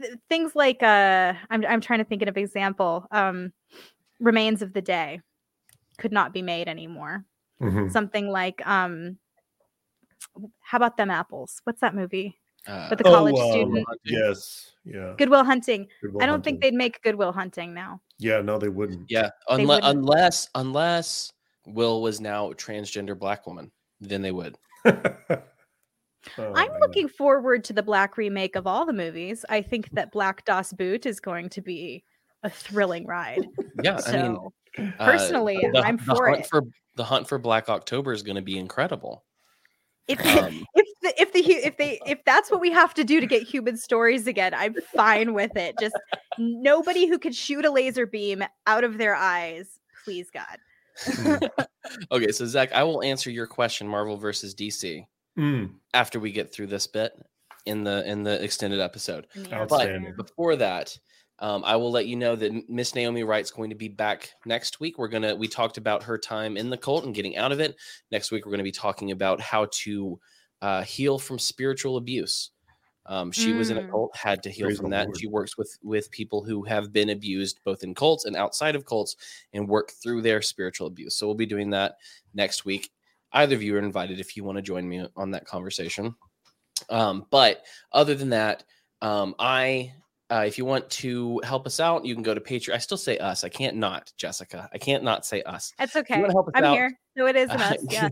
th- things like uh, I'm I'm trying to think of an example. Um, Remains of the Day could not be made anymore. Mhm. Something like um, how about them apples? What's that movie? Uh, But the college um, student. Yes. Yeah. Good Will Hunting. Good Will I don't think they'd make Good Will Hunting now. Yeah, no, they wouldn't. yeah, They unless wouldn't. unless unless Will was now a transgender black woman, then they would. Oh, I'm man. looking forward to the black remake of all the movies. I think that Black Das Boot is going to be a thrilling ride. Yeah, I mean, So uh, personally, the, I'm the for hunt it. for the hunt for Black October is going to be incredible. if Um, if the, if the if they if that's what we have to do to get human stories again, I'm fine with it. Just nobody who could shoot a laser beam out of their eyes, please God. okay, so Zach, I will answer your question, Marvel versus DC, Mm, after we get through this bit in the in the extended episode. Yeah. Outstanding. Before that, um, I will let you know that Miss Naomi Wright's going to be back next week. We're gonna we talked about her time in the cult and getting out of it. Next week, we're going to be talking about how to uh, heal from spiritual abuse. Um, she was in a Mm. cult, had to heal Praise from that, and Lord. she works with with people who have been abused both in cults and outside of cults, and work through their spiritual abuse. So we'll be doing that next week. Either of you are invited if you want to join me on that conversation. Um, but other than that, um, I uh, if you want to help us out, you can go to Patreon. I still say us. I can't not, Jessica. I can't not say us. That's okay. wanna help us I'm out, here. So it is an Uh, us. Yeah.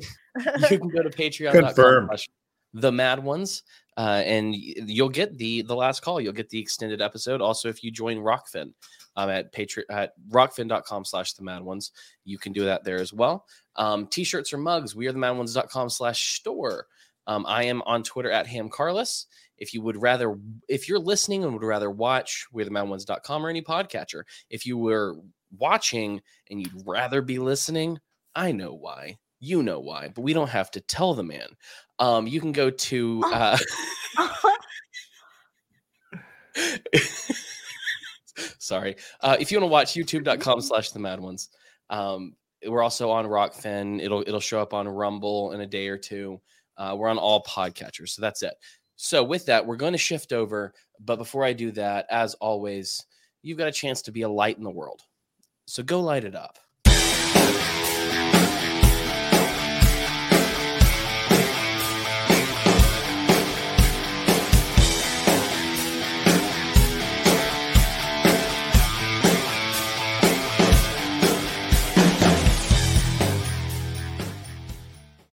you can go to patreon.com Confirmed. the mad ones uh, and you'll get the the last call you'll get the extended episode also if you join Rokfin um, at patreon at rokfin.com slash the mad ones you can do that there as well um, t-shirts or mugs we are the mad ones.com slash store um, i am on twitter at ham carlos if you would rather if you're listening and would rather watch we're the mad ones.com or any podcatcher if you were watching and you'd rather be listening i know why you know why, but we don't have to tell the man. Um, you can go to uh, sorry. Uh, if you want to watch youtube.com slash the mad ones. Um, we're also on Rokfin. It'll it'll show up on Rumble in a day or two. Uh, we're on all podcatchers. So that's it. So with that, we're going to shift over. But before I do that, as always, you've got a chance to be a light in the world. So go light it up.